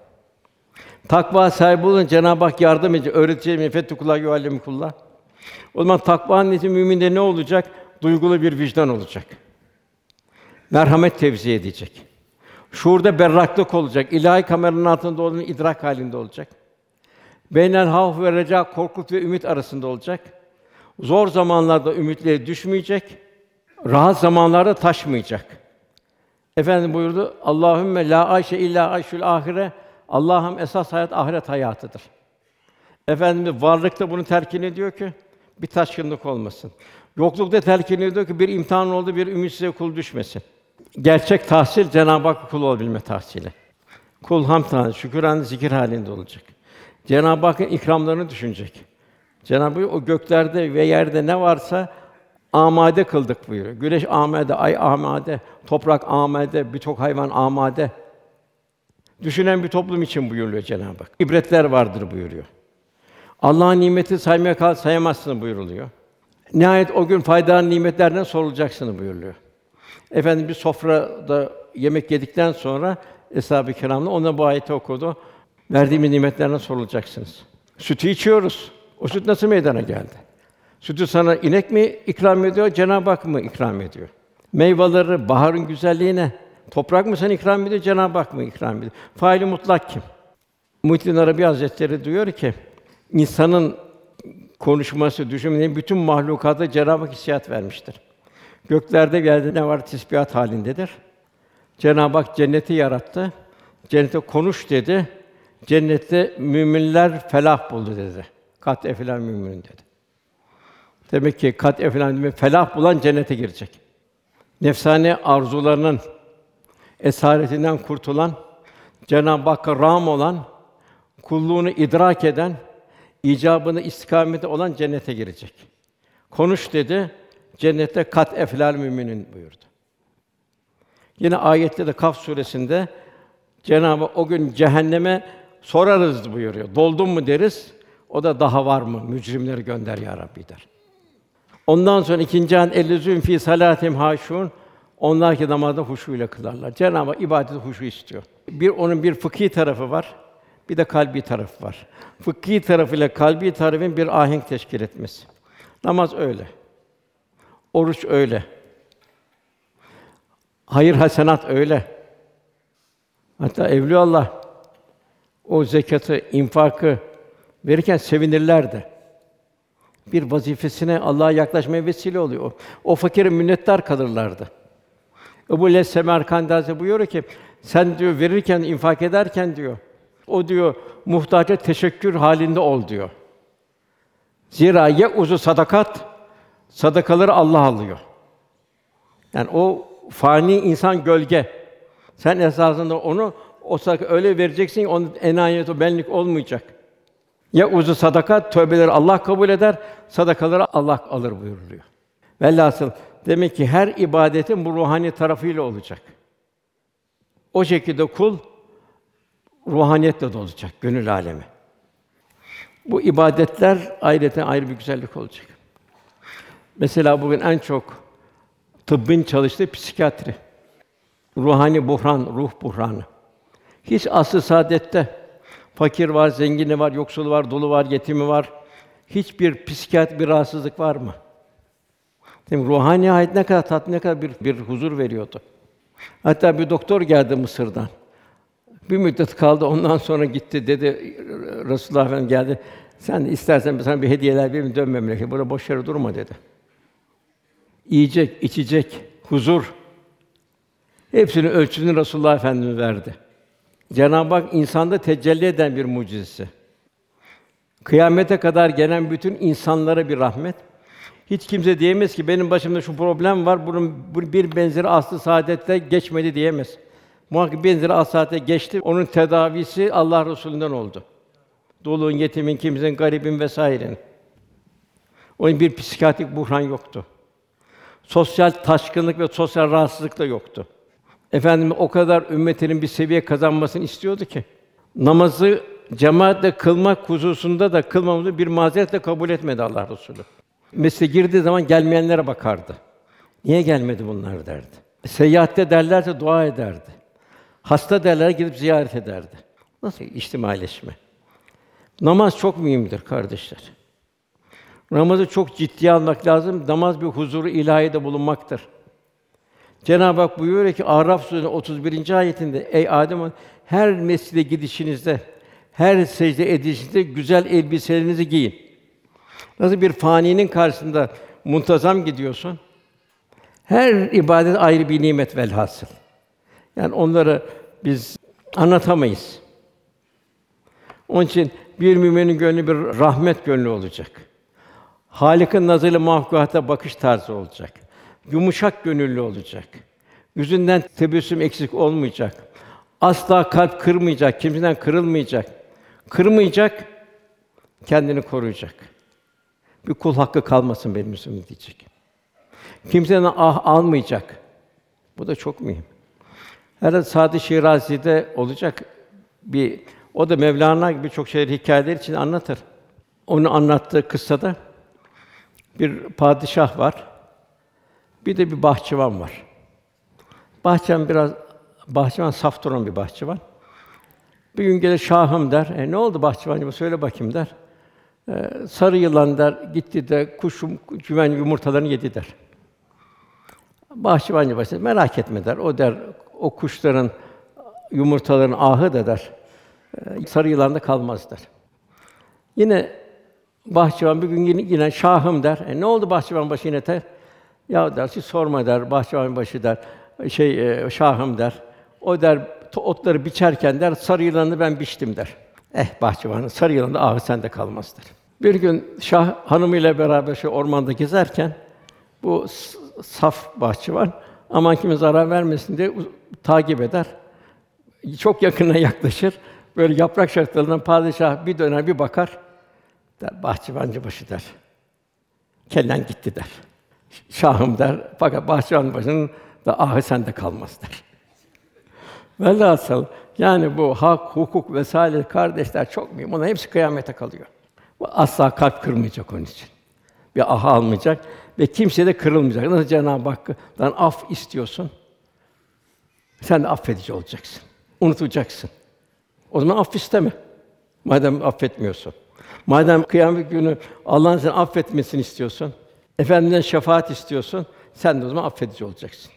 A: Takva sahibi olun Cenab-ı Hak yardım edecek. Öğreteceğim ifettu kula yuallim kullah. O zaman takvanın için müminde ne olacak? Duygulu bir vicdan olacak. Merhamet tevzi edecek. Şuurda berraklık olacak. İlahi kameranın altında olduğunu idrak halinde olacak. Beynel havf ve reca, korku ve ümit arasında olacak. Zor zamanlarda ümitleri düşmeyecek. Rahat zamanlarda taşmayacak. Efendim buyurdu. Allahümme la ayşe illa ayşül ahire. Allah'ım esas hayat ahiret hayatıdır. Efendimiz varlıkta bunu terkin ediyor ki bir taşkınlık olmasın. Yoklukta telkin ediyor ki bir imtihan oldu, bir ümitsize kul düşmesin. Gerçek tahsil Cenab-ı Hak kul olabilme tahsili. Kul ham tanrı, şükran, zikir halinde olacak. Cenab-ı Hakk'ın ikramlarını düşünecek. Cenab-ı Hak o göklerde ve yerde ne varsa amade kıldık buyuruyor. Güneş amade, ay amade, toprak amade, birçok hayvan amade. Düşünen bir toplum için buyuruyor Cenab-ı Hak. İbretler vardır buyuruyor. Allah'ın nimeti saymaya kal sayamazsın buyuruluyor. Nihayet o gün faydalı nimetlerden sorulacaksın buyuruluyor. Efendim bir sofrada yemek yedikten sonra Eshab-ı Kiram'la ona bu ayeti okudu. Verdiğimiz nimetlerden sorulacaksınız. Sütü içiyoruz. O süt nasıl meydana geldi? Sütü sana inek mi ikram ediyor, Cenab-ı Hak mı ikram ediyor? Meyveleri, baharın güzelliğine toprak mı sana ikram ediyor, Cenab-ı Hak mı ikram ediyor? Faili mutlak kim? Muhyiddin Arabi Hazretleri diyor ki, insanın konuşması, düşünmeleri bütün mahlukata Cenab-ı Hak hissiyat vermiştir. Göklerde yerde ne var tesbihat halindedir. Cenab-ı Hak cenneti yarattı. Cennete konuş dedi. Cennette müminler felah buldu dedi. Kat eflan mümin dedi. Demek ki kat mümin felah bulan cennete girecek. Nefsane arzularının esaretinden kurtulan, Cenab-ı Hakk'a ram olan, kulluğunu idrak eden, icabını istikamete olan cennete girecek. Konuş dedi. Cennette kat eflal müminin buyurdu. Yine ayette de Kaf suresinde Cenabı o gün cehenneme sorarız buyuruyor. Doldun mu deriz. O da daha var mı? Mücrimleri gönder ya Rabbi der. Ondan sonra ikinci an ellezün fi salatim haşun onlar ki namazda huşuyla kılarlar. Cenab-ı Hak ibadeti huşu istiyor. Bir onun bir fıkhi tarafı var. Bir de kalbi tarafı var. Fıkhi tarafıyla kalbi tarafın bir ahenk teşkil etmesi. Namaz öyle. Oruç öyle. Hayır hasenat öyle. Hatta Evliyaullah o zekatı, infakı verirken sevinirlerdi. Bir vazifesine Allah'a yaklaşmaya vesile oluyor. O, o fakire minnettar kalırlardı. Ebu Les Semerkandi Hazretleri buyuruyor ki sen diyor verirken, infak ederken diyor o diyor muhtaca teşekkür halinde ol diyor. Zira ye uzu sadakat sadakaları Allah alıyor. Yani o fani insan gölge. Sen esasında onu o öyle vereceksin ki onun enayet o benlik olmayacak. Ya uzu sadaka tövbeleri Allah kabul eder, sadakaları Allah alır buyuruluyor. Velhasıl demek ki her ibadetin bu ruhani tarafıyla olacak. O şekilde kul ruhaniyetle dolacak gönül alemi. Bu ibadetler ayrıca ayrı bir güzellik olacak. Mesela bugün en çok tıbbın çalıştığı psikiyatri. Ruhani buhran, ruh buhranı. Hiç aslı saadette fakir var, zengini var, yoksulu var, dolu var, yetimi var. Hiçbir psikiyatri bir rahatsızlık var mı? Mi? Ruhani hayat ne kadar tatmin, ne kadar bir, bir huzur veriyordu. Hatta bir doktor geldi Mısır'dan. Bir müddet kaldı, ondan sonra gitti dedi. Resulullah Efendimiz geldi. Sen istersen sana bir hediyeler vereyim, dön memlekete. Burada boş yere durma dedi. Yiyecek, içecek, huzur. Hepsini ölçüsünü Resulullah Efendimiz verdi. Cenab-ı Hak insanda tecelli eden bir mucizesi. Kıyamete kadar gelen bütün insanlara bir rahmet. Hiç kimse diyemez ki benim başımda şu problem var, bunun bir benzeri aslı saadette geçmedi diyemez. Muhakkak benzeri aslı saadette geçti. Onun tedavisi Allah Resulü'nden oldu. Doluğun, yetimin, kimsenin, garibin vesairenin. Onun bir psikiyatrik buhran yoktu. Sosyal taşkınlık ve sosyal rahatsızlık da yoktu. Efendim o kadar ümmetinin bir seviye kazanmasını istiyordu ki namazı cemaatle kılmak hususunda da kılmamızı bir mazeretle kabul etmedi Allah Resulü. Mescide girdiği zaman gelmeyenlere bakardı. Niye gelmedi bunlar derdi. Seyahatte derlerse dua ederdi. Hasta derler gidip ziyaret ederdi. Nasıl içtimaileşme? Namaz çok mühimdir kardeşler. Namazı çok ciddiye almak lazım. Namaz bir huzuru ilahide bulunmaktır. Cenab-ı Hak buyuruyor ki Araf suresi 31. ayetinde ey Adem her mescide gidişinizde, her secde edişinizde güzel elbiselerinizi giyin. Nasıl bir faninin karşısında muntazam gidiyorsun? Her ibadet ayrı bir nimet velhasıl. Yani onları biz anlatamayız. Onun için bir müminin gönlü bir rahmet gönlü olacak. Halik'in nazarıyla mahlukatta bakış tarzı olacak. Yumuşak gönüllü olacak. Yüzünden tebessüm eksik olmayacak. Asla kalp kırmayacak, kimseden kırılmayacak. Kırmayacak, kendini koruyacak. Bir kul hakkı kalmasın benim üstüme diyecek. Kimseden ah almayacak. Bu da çok mühim. Herhalde Sadi Şirazi'de olacak bir o da Mevlana gibi çok şeyler hikayeler için anlatır. Onu anlattığı kıssada bir padişah var. Bir de bir bahçıvan var. Bahçıvan biraz bahçıvan saf duran bir bahçıvan. Bir gün gelir şahım der. E, ne oldu bahçıvancığım söyle bakayım der. E, sarı yılan der gitti de kuşum güven yumurtalarını yedi der. Bahçıvancı başlar merak etme der. O der o kuşların yumurtaların ahı da der. E, sarı yılan da kalmaz der. Yine bahçıvan bir gün yine, yine şahım der. E, ne oldu bahçıvan başı yine der. Ya der, siz sorma der, bahçıvan başı der, şey e, şahım der. O der, otları biçerken der, sarı yılanı ben biçtim der. Eh bahçıvanın sarı yılanı ahı sende kalmaz der. Bir gün şah hanımıyla beraber şu ormanda gezerken bu saf bahçıvan aman kime zarar vermesin diye takip eder. Çok yakına [laughs] yaklaşır. Böyle yaprak şartlarından padişah bir döner bir bakar. Der, bahçıvancı başı der. Kellen gitti der. Şahım der. Fakat bahçıvan başının da ahı sende kalmaz der. Velhasıl yani bu hak, hukuk vesaire kardeşler çok mühim. Onlar hepsi kıyamete kalıyor. Asla kalp kırmayacak onun için. Bir aha almayacak ve kimse de kırılmayacak. Nasıl Cenab-ı Hakk'tan af istiyorsun? Sen de affedici olacaksın. Unutacaksın. O zaman af isteme. Madem affetmiyorsun. Madem kıyamet günü Allah'ın seni affetmesini istiyorsun, efendimden şefaat istiyorsun, sen de o zaman affedici olacaksın.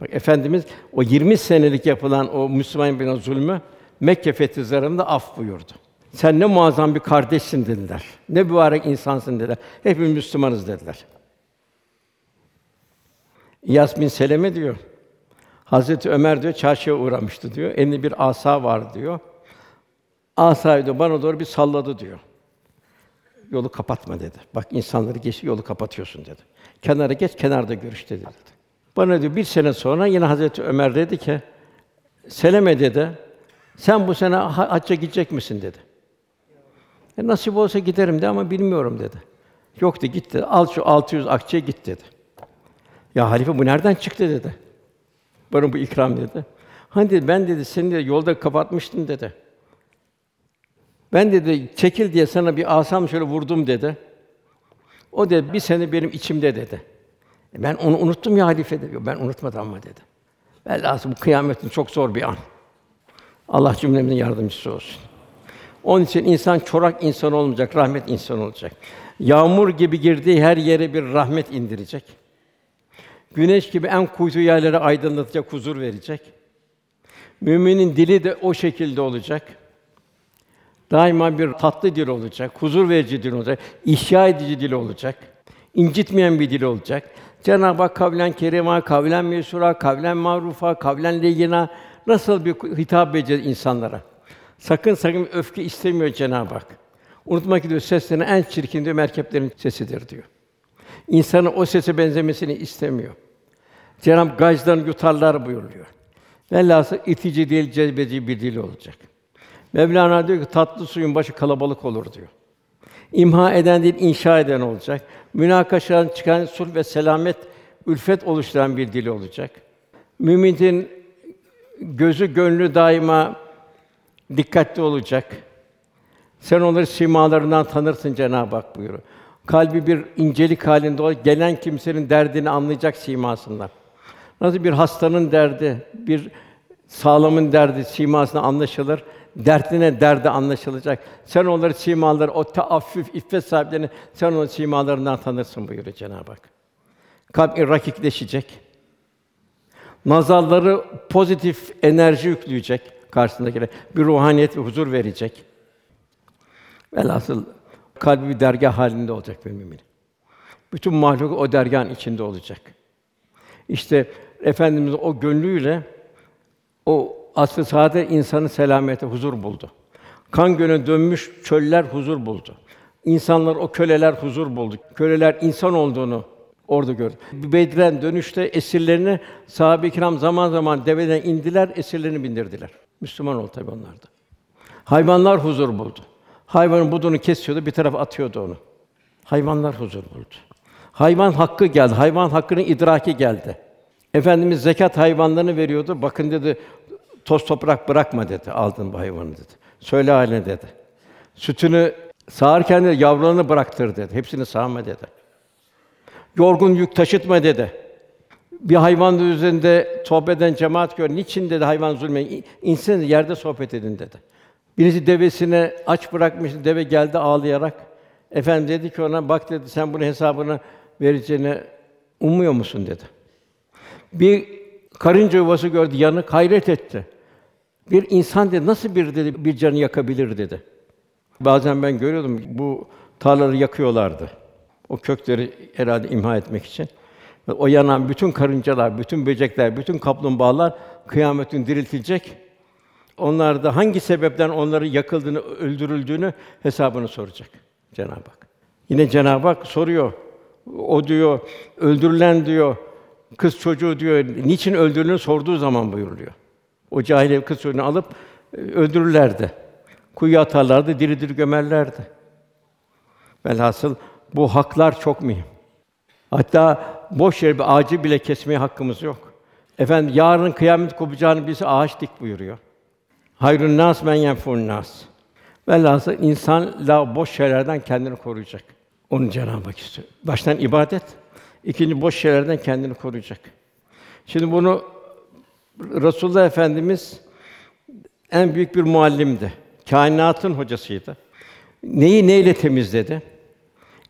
A: Bak efendimiz o 20 senelik yapılan o Müslüman birine zulmü Mekke fethi zarında af buyurdu. Sen ne muazzam bir kardeşsin dediler. Ne mübarek insansın dediler. Hepimiz Müslümanız dediler. İyas bin Seleme diyor. Hazreti Ömer diyor çarşıya uğramıştı diyor. Elinde bir asa var diyor. Asayı diyor bana doğru bir salladı diyor. Yolu kapatma dedi. Bak insanları geç yolu kapatıyorsun dedi. Kenara geç, kenarda görüş dedi. Bana diyor bir sene sonra yine Hazreti Ömer dedi ki Seleme dedi. Sen bu sene hacca gidecek misin dedi. E, nasip olsa giderim de ama bilmiyorum dedi. Yok dedi gitti. Al şu 600 akçeye git dedi. Ya halife bu nereden çıktı dedi. Bana bu ikram dedi. Hani dedi ben dedi seni de yolda kapatmıştım dedi. Ben dedi çekil diye sana bir asam şöyle vurdum dedi. O dedi bir sene benim içimde dedi. E ben onu unuttum ya halife dedi. Ben unutmadım ama dedi. Velhâsıl bu kıyametin çok zor bir an. Allah cümlemizin yardımcısı olsun. Onun için insan çorak insan olmayacak, rahmet insan olacak. Yağmur gibi girdiği her yere bir rahmet indirecek. Güneş gibi en kuytu yerlere aydınlatacak, huzur verecek. Müminin dili de o şekilde olacak. Daima bir tatlı dil olacak, huzur verici dil olacak, ihya edici dil olacak, incitmeyen bir dil olacak. Cenab-ı Hak kavlen kerima, kavlen mesura, kavlen marufa, kavlen leyyina nasıl bir hitap edeceğiz insanlara? Sakın sakın öfke istemiyor Cenab-ı Hak. Unutma ki diyor seslerin en çirkin diyor merkeplerin sesidir diyor. İnsanın o sese benzemesini istemiyor. Cenab-ı Hak gazdan yutarlar buyuruyor. Velhâsıl itici değil, cezbedici bir dil olacak. Mevlana diyor ki tatlı suyun başı kalabalık olur diyor. İmha eden değil, inşa eden olacak. Münakaşadan çıkan sulh ve selamet, ülfet oluşturan bir dil olacak. Müminin Gözü, gönlü daima dikkatli olacak. Sen onları simalarından tanırsın Cenab-ı Hak buyuruyor. Kalbi bir incelik halinde ol, gelen kimsenin derdini anlayacak simasından. Nasıl bir hastanın derdi, bir sağlamın derdi simasına anlaşılır. Dertine derdi anlaşılacak. Sen onları simaları, o teaffüf, iffet sahiplerini sen onun simalarından tanırsın buyuruyor Cenab-ı Hak. Kalp rakikleşecek. Nazarları pozitif enerji yükleyecek karşısındakine. Bir ruhaniyet ve huzur verecek. Velhasıl kalbi bir dergah halinde olacak bir mümin. Bütün mahluk o dergahın içinde olacak. İşte efendimiz o gönlüyle o asr-ı saadet insanın selamete, huzur buldu. Kan göne dönmüş çöller huzur buldu. İnsanlar o köleler huzur buldu. Köleler insan olduğunu orada gördü. Bedir'den dönüşte esirlerini sahabe-i kiram zaman zaman deveden indiler, esirlerini bindirdiler. Müslüman oldu tabii onlar da. Hayvanlar huzur buldu. Hayvanın budunu kesiyordu, bir tarafa atıyordu onu. Hayvanlar huzur buldu. Hayvan hakkı geldi. Hayvan hakkının idraki geldi. Efendimiz zekat hayvanlarını veriyordu. Bakın dedi, toz toprak bırakma dedi. Aldın bu hayvanı dedi. Söyle haline dedi. Sütünü sağarken de yavrularını bıraktır dedi. Hepsini sağma dedi. Yorgun yük taşıtma dedi. Bir hayvan üzerinde sohbet eden cemaat gör. Niçin dedi hayvan zulme? İnsin yerde sohbet edin dedi. Birisi devesine aç bırakmış, deve geldi ağlayarak. Efendim dedi ki ona, bak dedi, sen bunun hesabını vereceğini umuyor musun dedi. Bir karınca yuvası gördü, yanık, hayret etti. Bir insan dedi, nasıl bir dedi, bir canı yakabilir dedi. Bazen ben görüyordum, bu tarlaları yakıyorlardı. O kökleri herhalde imha etmek için. O yanan bütün karıncalar, bütün böcekler, bütün kaplumbağalar kıyametin diriltilecek. Onlar da hangi sebepten onları yakıldığını, öldürüldüğünü hesabını soracak Cenab-ı Hak. Yine Cenab-ı Hak soruyor. O diyor, öldürülen diyor, kız çocuğu diyor, niçin öldürüldüğünü sorduğu zaman buyuruluyor. O cahil kız çocuğunu alıp e, öldürürlerdi. Kuyuya atarlardı, diri diri gömerlerdi. Velhasıl bu haklar çok mühim. Hatta boş yere bir ağacı bile kesmeye hakkımız yok. Efendim yarın kıyamet kopacağını bilse ağaç dik buyuruyor. Hayrun nas men yenfun nas. Velhasıl insan la boş şeylerden kendini koruyacak. Onu Cenab-ı Hak istiyor. Baştan ibadet, ikinci boş şeylerden kendini koruyacak. Şimdi bunu Resulullah Efendimiz en büyük bir muallimdi. Kainatın hocasıydı. Neyi neyle temizledi?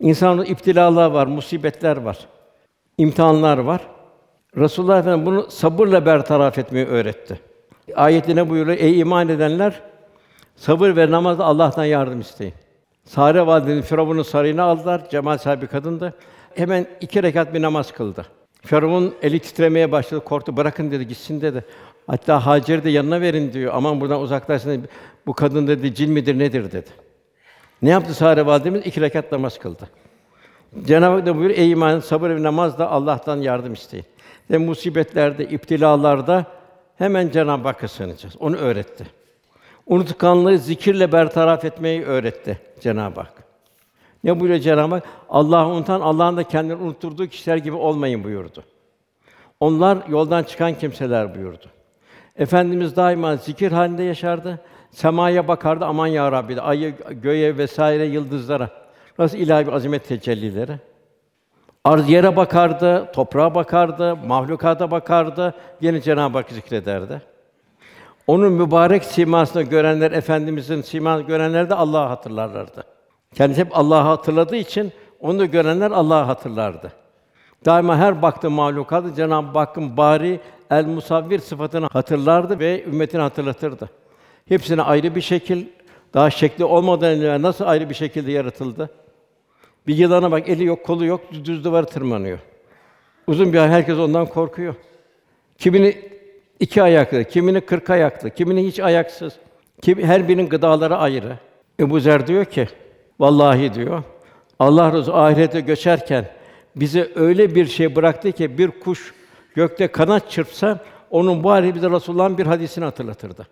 A: İnsanın iptilalar var, musibetler var, imtihanlar var. Resulullah Efendimiz bunu sabırla bertaraf etmeyi öğretti. Ayette ne buyuruyor? Ey iman edenler sabır ve namazda Allah'tan yardım isteyin. Sare validinin Firavun'un sarayına aldılar. Cemal sahibi kadındı. Hemen iki rekat bir namaz kıldı. Firavun eli titremeye başladı. Korktu. Bırakın dedi, gitsin dedi. Hatta Hacer'i de yanına verin diyor. Aman buradan uzaklaşsın. Bu kadın dedi cin midir nedir dedi. Ne yaptı Sare validemiz? İki rekat namaz kıldı. Cenab-ı Hak da buyuruyor, ey iman, sabır ve namazda Allah'tan yardım isteyin. Ve musibetlerde, iptilalarda hemen Cenab-ı Hakk'a sığınacağız. Onu öğretti. Unutkanlığı zikirle bertaraf etmeyi öğretti Cenab-ı Hak. Ne buyuruyor Cenab-ı Hak? Allah'ı unutan, Allah'ın da kendini unutturduğu kişiler gibi olmayın buyurdu. Onlar yoldan çıkan kimseler buyurdu. Efendimiz daima zikir halinde yaşardı. Semaya bakardı, aman ya Rabbi, aya, göğe vesaire yıldızlara. Nasıl ilahi bir azamet tecellileri. Arz yere bakardı, toprağa bakardı, mahlukata bakardı, yine Cenab-ı Hak zikrederdi. Onun mübarek simasını görenler, efendimizin simasını görenler de Allah'ı hatırlarlardı. Kendisi hep Allah'ı hatırladığı için onu da görenler Allah'ı hatırlardı. Daima her baktığı mahlukatı Cenab-ı Hakk'ın bari el musavvir sıfatını hatırlardı ve ümmetini hatırlatırdı. Hepsine ayrı bir şekil, daha şekli olmadan önce nasıl ayrı bir şekilde yaratıldı? Bir yılana bak, eli yok, kolu yok, düz, duvara tırmanıyor. Uzun bir ay herkes ondan korkuyor. Kimini iki ayaklı, kimini kırk ayaklı, kimini hiç ayaksız. Kim, her birinin gıdaları ayrı. Ebu Zer diyor ki, vallahi diyor, Allah Resulü ahirete göçerken bize öyle bir şey bıraktı ki bir kuş gökte kanat çırpsa onun bu hali bize Resulullah'ın bir hadisini hatırlatırdı.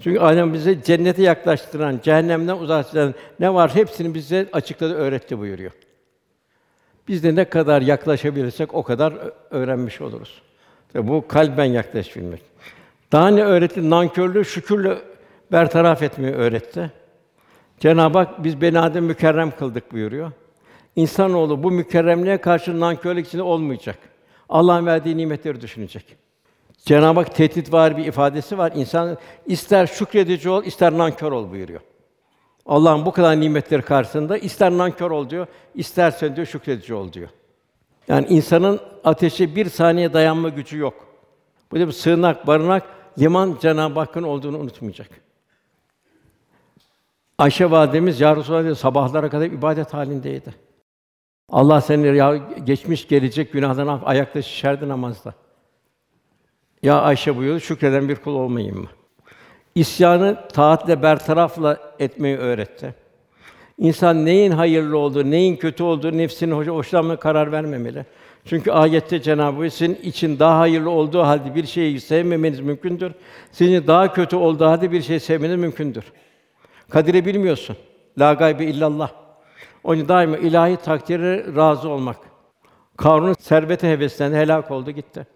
A: Çünkü Alem bize cennete yaklaştıran, cehennemden uzaklaştıran ne var hepsini bize açıkladı, öğretti buyuruyor. Biz de ne kadar yaklaşabilirsek o kadar öğrenmiş oluruz. Tabi bu kalben yaklaşabilmek. Daha ne öğretti? Nankörlüğü şükürle bertaraf etmeyi öğretti. Cenab-ı Hak biz beni Adem mükerrem kıldık buyuruyor. İnsanoğlu bu mükerremliğe karşı nankörlük içinde olmayacak. Allah'ın verdiği nimetleri düşünecek. Cenab-ı Hak tehdit var bir ifadesi var. İnsan ister şükredici ol, ister nankör ol buyuruyor. Allah'ın bu kadar nimetleri karşısında ister nankör ol diyor, istersen diyor şükredici ol diyor. Yani insanın ateşe bir saniye dayanma gücü yok. Bu da bir sığınak, barınak, liman Cenab-ı Hakk'ın olduğunu unutmayacak. Ayşe validemiz ya Resulallah sabahlara kadar ibadet halindeydi. Allah seni ya geçmiş gelecek günahdan af, ayakta şişerdi namazda. Ya Ayşe buyurdu, şükreden bir kul olmayayım mı? İsyanı taatle bertarafla etmeyi öğretti. İnsan neyin hayırlı olduğu, neyin kötü olduğu nefsinin hoş hoşlanma karar vermemeli. Çünkü ayette Cenab-ı Hak sizin için daha hayırlı olduğu halde bir şeyi sevmemeniz mümkündür. Sizin daha kötü olduğu halde bir şey sevmeniz mümkündür. Kadiri bilmiyorsun. La gaybe illallah. Onun için daima ilahi takdire razı olmak. Karun servete heveslendi, helak oldu gitti.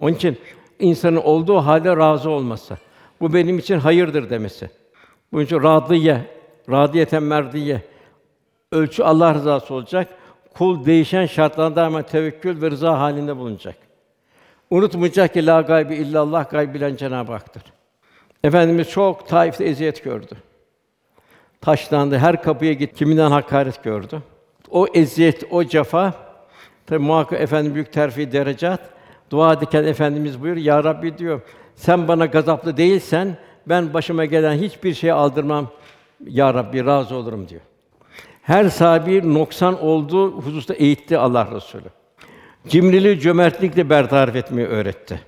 A: Onun için insanın olduğu halde razı olması. Bu benim için hayırdır demesi. Bunun için radiye, radiyeten merdiye. Ölçü Allah rızası olacak. Kul değişen şartlarda daima tevekkül ve rıza halinde bulunacak. Unutmayacak ki la gaybi illallah gayb bilen Cenab-ı Hak'tır. Efendimiz çok Taif'te eziyet gördü. Taşlandı, her kapıya git, kiminden hakaret gördü. O eziyet, o cefa, tabi muhakkak efendim büyük terfi derecat. Dua ederken efendimiz buyur, ya Rabbi diyor, sen bana gazaplı değilsen ben başıma gelen hiçbir şey aldırmam. Ya Rabbi razı olurum diyor. Her sahibi noksan olduğu hususta eğitti Allah Resulü. Cimriliği cömertlikle bertaraf etmeyi öğretti.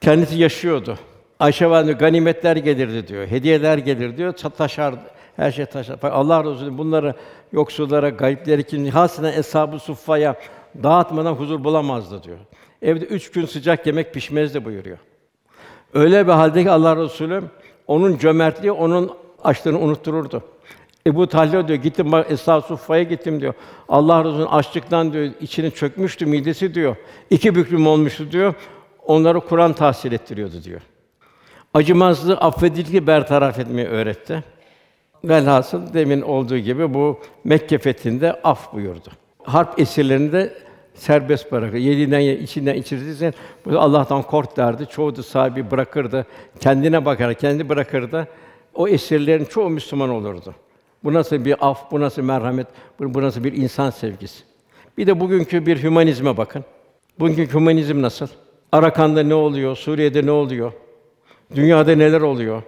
A: Kendisi yaşıyordu. Ayşe valide ganimetler gelirdi diyor, hediyeler gelir diyor, taşardı. Her şey taşar. Allah Resulü bunları yoksullara, gayipleri kim hasreten eshab-ı suffaya dağıtmadan huzur bulamazdı diyor. Evde üç gün sıcak yemek pişmezdi buyuruyor. Öyle bir halde ki Allah Resulü onun cömertliği onun açlığını unuttururdu. Ebu Talha diyor, gittim bak Eshab-ı Suffa'ya gittim diyor. Allah Resulü'nün açlıktan diyor içine çökmüştü midesi diyor. İki büklüm olmuştu diyor. Onları Kur'an tahsil ettiriyordu diyor. Acımazlığı, affedildiği bertaraf etmeyi öğretti. Velhasıl demin olduğu gibi bu Mekke fethinde af buyurdu. Harp esirlerini de serbest bırakır. Yediğinden ye, içinden içirdiysen bu Allah'tan kork derdi. Çoğu da sahibi bırakırdı. Kendine bakar, kendi bırakırdı. O esirlerin çoğu Müslüman olurdu. Bu nasıl bir af, bu nasıl merhamet, bu, bu nasıl bir insan sevgisi. Bir de bugünkü bir hümanizme bakın. Bugünkü hümanizm nasıl? Arakan'da ne oluyor? Suriye'de ne oluyor? Dünyada neler oluyor?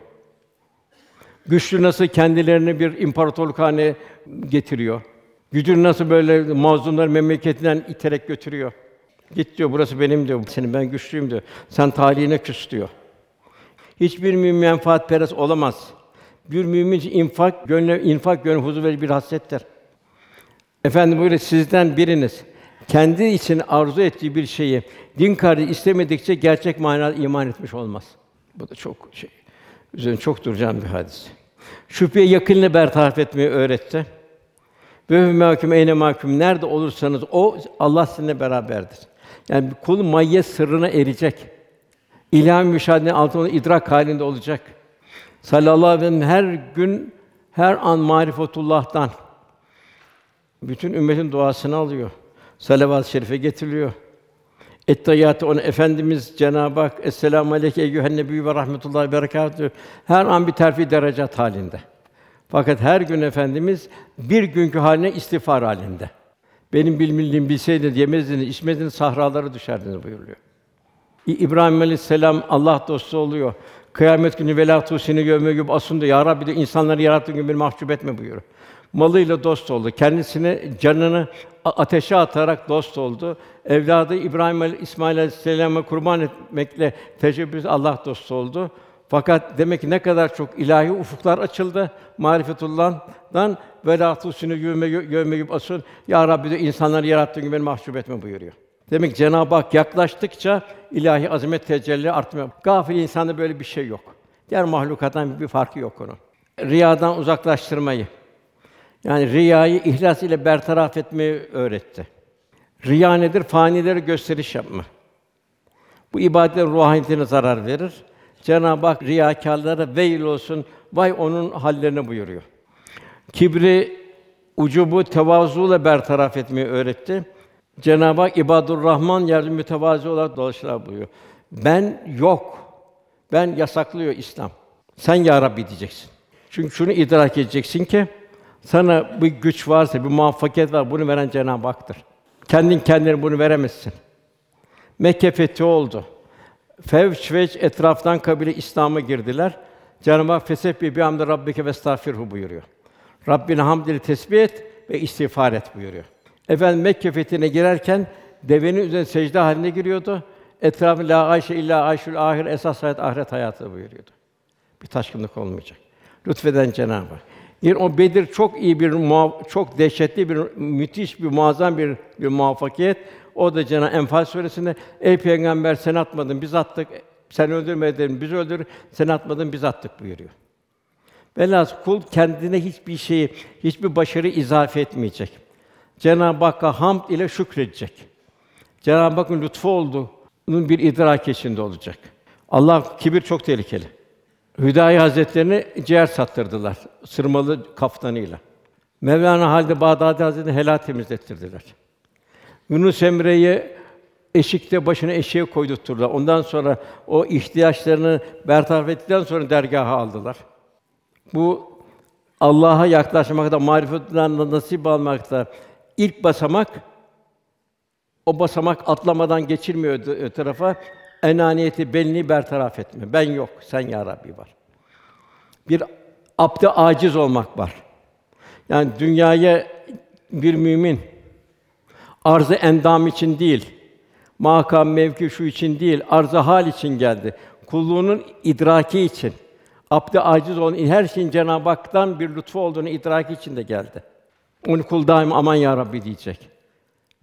A: Güçlü nasıl kendilerini bir imparatorluk haline getiriyor? Gücün nasıl böyle mazlumları memleketinden iterek götürüyor? Git diyor, burası benim diyor. Senin ben güçlüyüm diyor. Sen talihine küs diyor. Hiçbir mümin menfaatperest olamaz. Bir mümin infak, gönlü infak gönlü huzur verici bir hasrettir. Efendim buyuruyor sizden biriniz kendi için arzu ettiği bir şeyi din kardeşi istemedikçe gerçek manada iman etmiş olmaz. Bu da çok şey. Üzerine çok duracağım bir hadis. Şüpheye yakınla bertaraf etmeyi öğretti. Ve mahkum eyne mahkum nerede olursanız o Allah sizinle beraberdir. Yani kul mayye sırrına erecek. İlahi müşahedenin altında idrak halinde olacak. Sallallahu aleyhi ve sellem her gün her an marifetullah'tan bütün ümmetin duasını alıyor. Salavat-ı şerife getiriliyor. Ettehiyatı onu efendimiz Cenab-ı Hak Esselamu aleyke eyyühen nebiyyü ve rahmetullahi ve berekatühü her an bir terfi derecat halinde. Fakat her gün efendimiz bir günkü haline istiğfar halinde. Benim bilmediğim bilseydiniz yemezdiniz, içmezdiniz, sahralara düşerdiniz buyuruyor. İbrahim Aleyhisselam Allah dostu oluyor. Kıyamet günü velâ tusini yevme gibi asundu. Ya Rabbi de insanları yarattığın gün beni mahcup etme buyuruyor. Malıyla dost oldu. Kendisini canını ateşe atarak dost oldu. Evladı İbrahim İsmail Aleyhisselam'a kurban etmekle teşebbüs Allah dostu oldu. Fakat demek ki ne kadar çok ilahi ufuklar açıldı marifetullah'dan ve la tusinu yevme gibi asun. Ya Rabbi de insanları yarattığın gibi beni mahcup etme buyuruyor. Demek Cenab-ı Hak yaklaştıkça ilahi azamet tecelli artmıyor. Gafil insanda böyle bir şey yok. Diğer mahlukattan bir farkı yok onun. Riyadan uzaklaştırmayı, yani riyayı ihlas ile bertaraf etmeyi öğretti. Riya nedir? Fanilere gösteriş yapma. Bu ibadetin ruhaniyetine zarar verir. Cenab-ı Hak riyakârlara veil olsun, vay onun hallerine buyuruyor. Kibri, ucubu, tevazuuyla bertaraf etmeyi öğretti. Cenab-ı Hak ibadur Rahman yerde mütevazi olarak dolaşırlar buyuruyor. Ben yok. Ben yasaklıyor İslam. Sen ya Rabbi diyeceksin. Çünkü şunu idrak edeceksin ki sana bir güç varsa, bir muvaffakiyet var, bunu veren Cenab-ı Hak'tır. Kendin kendine bunu veremezsin. Mekke fethi oldu. Fevç veç etraftan kabile İslam'a girdiler. Cenab-ı Hak fesebbi bi hamdi rabbike ve estağfirhu buyuruyor. Rabbine hamd ile tesbih et ve istiğfar et buyuruyor. Efendim Mekke fethine girerken devenin üzerine secde haline giriyordu. Etrafı la ayşe illa ayşul ahir esas hayat ahiret hayatı buyuruyordu. Bir taşkınlık olmayacak. Lütfeden Cenab-ı Hak. Bir o Bedir çok iyi bir çok dehşetli bir müthiş bir muazzam bir bir muvaffakiyet. O da Cenab-ı Enfal suresinde ey peygamber sen atmadın biz attık. Sen öldürmedin biz öldür. Sen atmadın biz attık buyuruyor. Velhâsıl kul kendine hiçbir şeyi, hiçbir başarı izafe etmeyecek. Cenab-ı Hakk'a hamd ile şükredecek. Cenab-ı Hakk'ın lütfu olduğunun bir idrak içinde olacak. Allah kibir çok tehlikeli. Hüdayi Hazretlerini ciğer sattırdılar sırmalı kaftanıyla. Mevlana Halid Bağdadi Hazretleri helal temizlettirdiler. Yunus Emre'yi eşikte başına eşeğe koydurtturdular. Ondan sonra o ihtiyaçlarını bertaraf ettikten sonra dergaha aldılar. Bu Allah'a yaklaşmakta, marifetten nasip almakta ilk basamak o basamak atlamadan geçirmiyor öte, öte tarafa. Enaniyeti, benliği bertaraf etme. Ben yok, sen ya Rabbi var. Bir abde aciz olmak var. Yani dünyaya bir mümin arzı endam için değil, makam mevki şu için değil, arzı hal için geldi. Kulluğunun idraki için. Abde aciz olan her şeyin Cenab-ı Hak'tan bir lütfu olduğunu idraki için de geldi. Onu kul daima aman ya Rabbi diyecek.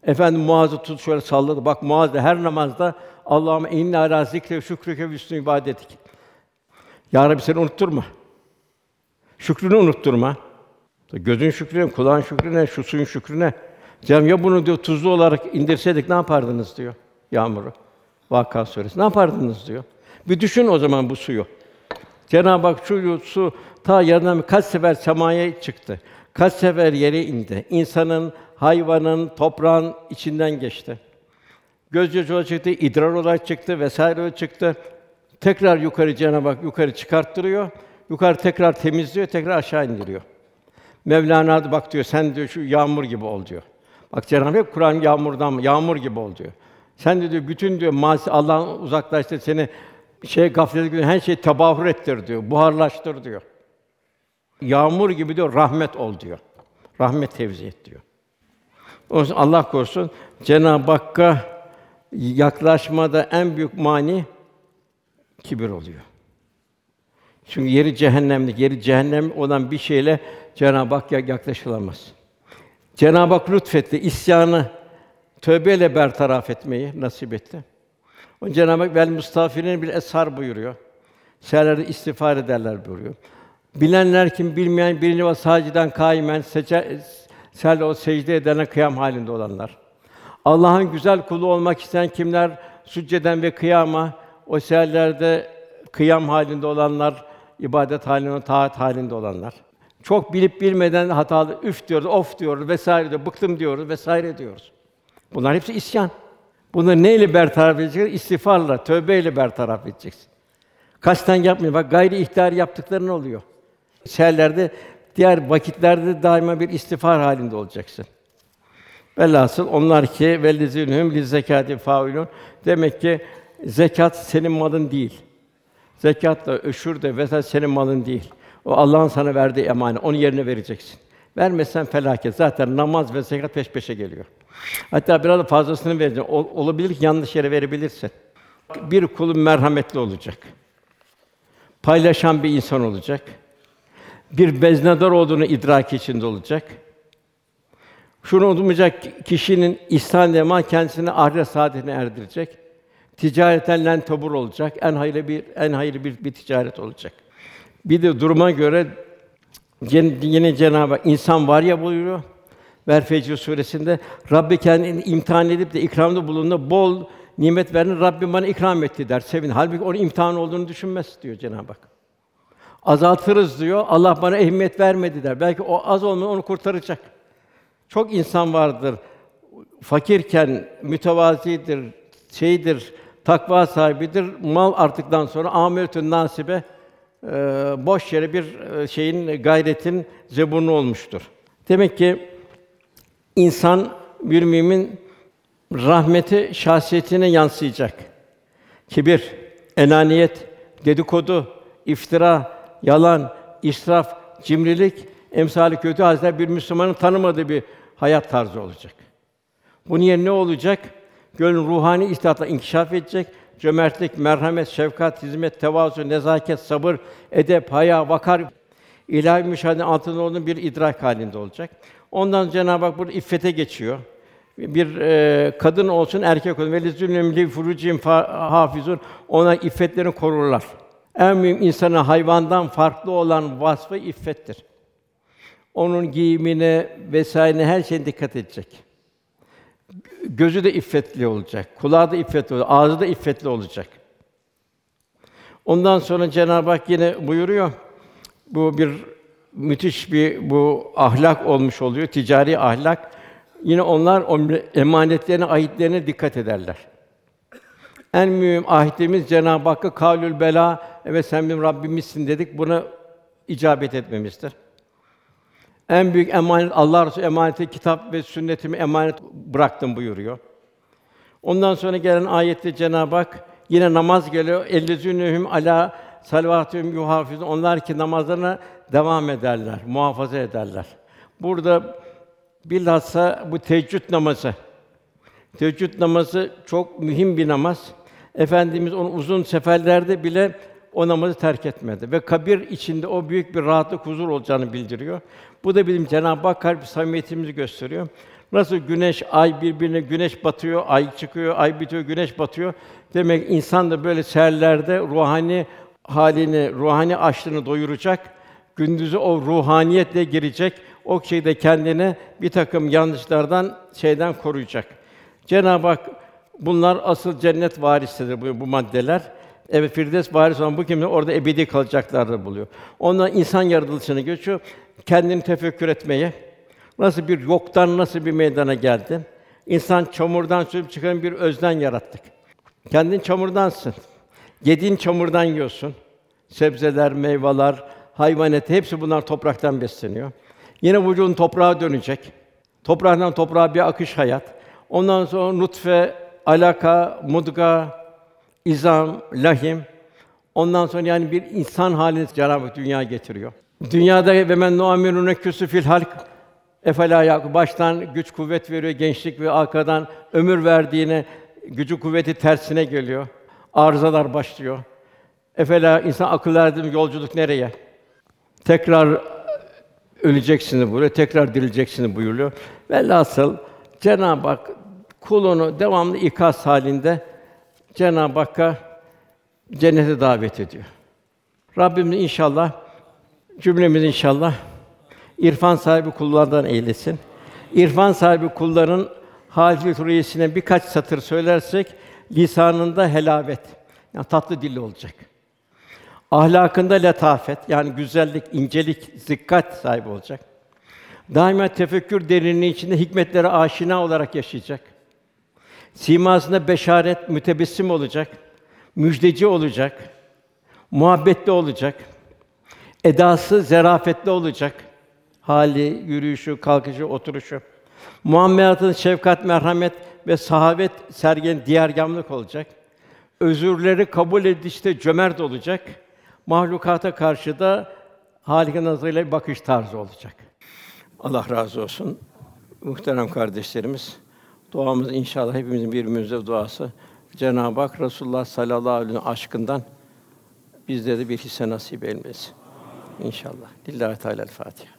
A: Efendim Muaz'ı tut şöyle salladı. Bak Muaz da her namazda Allahümme inna ala zikre şükrüke hüsnü ibadetik. Ya Rabbi seni unutturma. Şükrünü unutturma. Gözün şükrüne, kulağın şükrüne, şu suyun şükrüne. Cem ya bunu diyor tuzlu olarak indirseydik ne yapardınız diyor yağmuru. Vakka suresi. Ne yapardınız diyor. Bir düşün o zaman bu suyu. Cenab-ı Hak şu su ta yerden kaç sefer semaya çıktı. Kaç sefer yere indi. İnsanın, hayvanın, toprağın içinden geçti. Göz yaşı olarak çıktı, idrar olarak çıktı vesaire olarak çıktı. Tekrar yukarı Cenab-ı Hak yukarı çıkarttırıyor. Yukarı tekrar temizliyor, tekrar aşağı indiriyor. Mevlana bak diyor, sen diyor şu yağmur gibi ol diyor. Bak Cenab-ı Hak Kur'an yağmurdan? Yağmur gibi ol diyor. Sen de diyor bütün diyor masi Allah'ın uzaklaştır seni şey gaflete gün her şey tebahür ettir diyor. Buharlaştır diyor. Yağmur gibi diyor rahmet ol diyor. Rahmet tevzi et diyor. O yüzden Allah korusun Cenab-ı Hakk'a yaklaşmada en büyük mani kibir oluyor. Çünkü yeri cehennemlik, yeri cehennem olan bir şeyle Cenab-ı Hak yaklaşılamaz. Cenab-ı Hak lütfetti, isyanı tövbeyle bertaraf etmeyi nasip etti. O Cenab-ı Hak vel mustafirin bir eshar buyuruyor. Seherlerde istiğfar ederler buyuruyor. Bilenler kim bilmeyen birinci ve saciden kaimen seçer sel o secde edene kıyam halinde olanlar. Allah'ın güzel kulu olmak isteyen kimler sücceden ve kıyama o seherlerde kıyam halinde olanlar, ibadet halinde, taat halinde olanlar. Çok bilip bilmeden hatalı üf diyoruz, of diyoruz vesaire diyor, bıktım diyoruz vesaire diyoruz. Bunlar hepsi isyan. Bunları neyle bertaraf edeceksin? İstiğfarla, tövbeyle bertaraf edeceksin. Kasten yapmıyor. Bak gayri ihtiyar yaptıkların oluyor. Seherlerde, diğer vakitlerde daima bir istiğfar halinde olacaksın. Velhasıl onlar ki vellezinhum li zekati faulun demek ki zekat senin malın değil. Zekat da öşür de vesaire senin malın değil. O Allah'ın sana verdiği emanet. Onu yerine vereceksin. Vermezsen felaket. Zaten namaz ve zekat peş peşe geliyor. Hatta biraz da fazlasını vereceksin. Ol, olabilir ki yanlış yere verebilirsin. Bir kulun merhametli olacak. Paylaşan bir insan olacak. Bir beznedar olduğunu idrak içinde olacak. Şunu unutmayacak kişinin ihsan eman kendisini ahiret saadetine erdirecek. Ticareten len tabur olacak. En hayırlı bir en hayırlı bir, bir ticaret olacak. Bir de duruma göre yine Cenab-ı Hak insan var ya buyuruyor. Ver Fecr suresinde Rabbi kendini imtihan edip de ikramda bulunduğunda bol nimet verdin, Rabbim bana ikram etti der, sevin. Halbuki onun imtihan olduğunu düşünmez diyor Cenab-ı Hak. Azaltırız diyor, Allah bana ehemmiyet vermedi der. Belki o az olmayan onu kurtaracak. Çok insan vardır, fakirken mütevazidir, şeydir, takva sahibidir. Mal arttıktan sonra ameletün nasibe boş yere bir e, şeyin gayretin zeburnu olmuştur. Demek ki insan bir mümin rahmeti şahsiyetine yansıyacak. Kibir, enaniyet, dedikodu, iftira, yalan, israf, cimrilik emsali kötü hazretler bir Müslümanın tanımadığı bir hayat tarzı olacak. Bunun yerine ne olacak? Gönül ruhani istihatla inkişaf edecek. Cömertlik, merhamet, şefkat, hizmet, tevazu, nezaket, sabır, edep, haya, vakar ilahi müşahede altında olduğu bir idrak halinde olacak. Ondan Cenab-ı Hak burada iffete geçiyor. Bir e, kadın olsun, erkek olsun. Ve zülüm li furucihim fa- hafizun. Ona iffetlerini korurlar. En mühim insanın hayvandan farklı olan vasfı iffettir. Onun giyimine vesaire her şeyine dikkat edecek. Gözü de iffetli olacak, kulağı da iffetli olacak, ağzı da iffetli olacak. Ondan sonra Cenab-ı Hak yine buyuruyor. Bu bir müthiş bir bu ahlak olmuş oluyor, ticari ahlak. Yine onlar o emanetlerine, ahitlerine dikkat ederler. En mühim ahitimiz Cenab-ı Hakk'a kâlül bela evet sen benim Rabbimizsin dedik. Buna icabet etmemizdir. En büyük emanet Allah Resulü emaneti kitap ve sünnetimi emanet bıraktım buyuruyor. Ondan sonra gelen ayette Cenab-ı Hak yine namaz geliyor. Ellezünehum ala salavatihim yuhafizun. Onlar ki namazlarına devam ederler, muhafaza ederler. Burada bilhassa bu teheccüd namazı. Teheccüd namazı çok mühim bir namaz. Efendimiz onu uzun seferlerde bile o namazı terk etmedi ve kabir içinde o büyük bir rahatlık, huzur olacağını bildiriyor. Bu da bizim Cenab-ı Hak kalp samimiyetimizi gösteriyor. Nasıl güneş, ay birbirine güneş batıyor, ay çıkıyor, ay bitiyor, güneş batıyor. Demek insan da böyle seherlerde ruhani halini, ruhani açlığını doyuracak. Gündüzü o ruhaniyetle girecek. O şeyde kendini bir takım yanlışlardan şeyden koruyacak. Cenab-ı Hak bunlar asıl cennet varisidir bu, bu maddeler. Evet Firdevs varis olan bu kimler orada ebedi kalacaklardır buluyor. Ondan insan yaratılışını geçiyor. Kendini tefekkür etmeye. Nasıl bir yoktan nasıl bir meydana geldin? İnsan çamurdan sürüp çıkan bir özden yarattık. Kendin çamurdansın. Yediğin çamurdan yiyorsun. Sebzeler, meyveler, hayvan eti hepsi bunlar topraktan besleniyor. Yine vücudun toprağa dönecek. Topraktan toprağa bir akış hayat. Ondan sonra nutfe, alaka, mudga, izam, lahim. Ondan sonra yani bir insan haline Cenab-ı dünya getiriyor. Dünyada ve men nu'amirune küsü fil halk efela yak baştan güç kuvvet veriyor gençlik ve arkadan ömür verdiğine gücü kuvveti tersine geliyor. Arızalar başlıyor. Efela insan akıl erdim yolculuk nereye? Tekrar öleceksiniz buraya, tekrar dirileceksin buyuruyor. Velhasıl Cenab-ı Hak kulunu devamlı ikaz halinde Cenab-ı Hakk'a cennete davet ediyor. Rabbimiz inşallah cümlemiz inşallah irfan sahibi kullardan eylesin. İrfan sahibi kulların hâl-i rüyesine birkaç satır söylersek lisanında helavet, yani tatlı dilli olacak. Ahlakında letafet, yani güzellik, incelik, dikkat sahibi olacak. Daima tefekkür derinliği içinde hikmetlere aşina olarak yaşayacak. Simasında beşaret, mütebessim olacak, müjdeci olacak, muhabbetli olacak, edası zerafetli olacak, hali, yürüyüşü, kalkışı, oturuşu. Muamelatın şefkat, merhamet ve sahabet sergilen diyargâmlık olacak. Özürleri kabul edişte cömert olacak. Mahlukata karşı da Hâlik-i nazarıyla bakış tarzı olacak. Allah razı olsun. Muhterem kardeşlerimiz, duamız inşallah hepimizin birbirimize duası. Cenab-ı Hak Resulullah sallallahu aleyhi ve sellem aşkından bizlere de bir hisse nasip eylesin. İnşallah. Lillahi Teala Fatiha.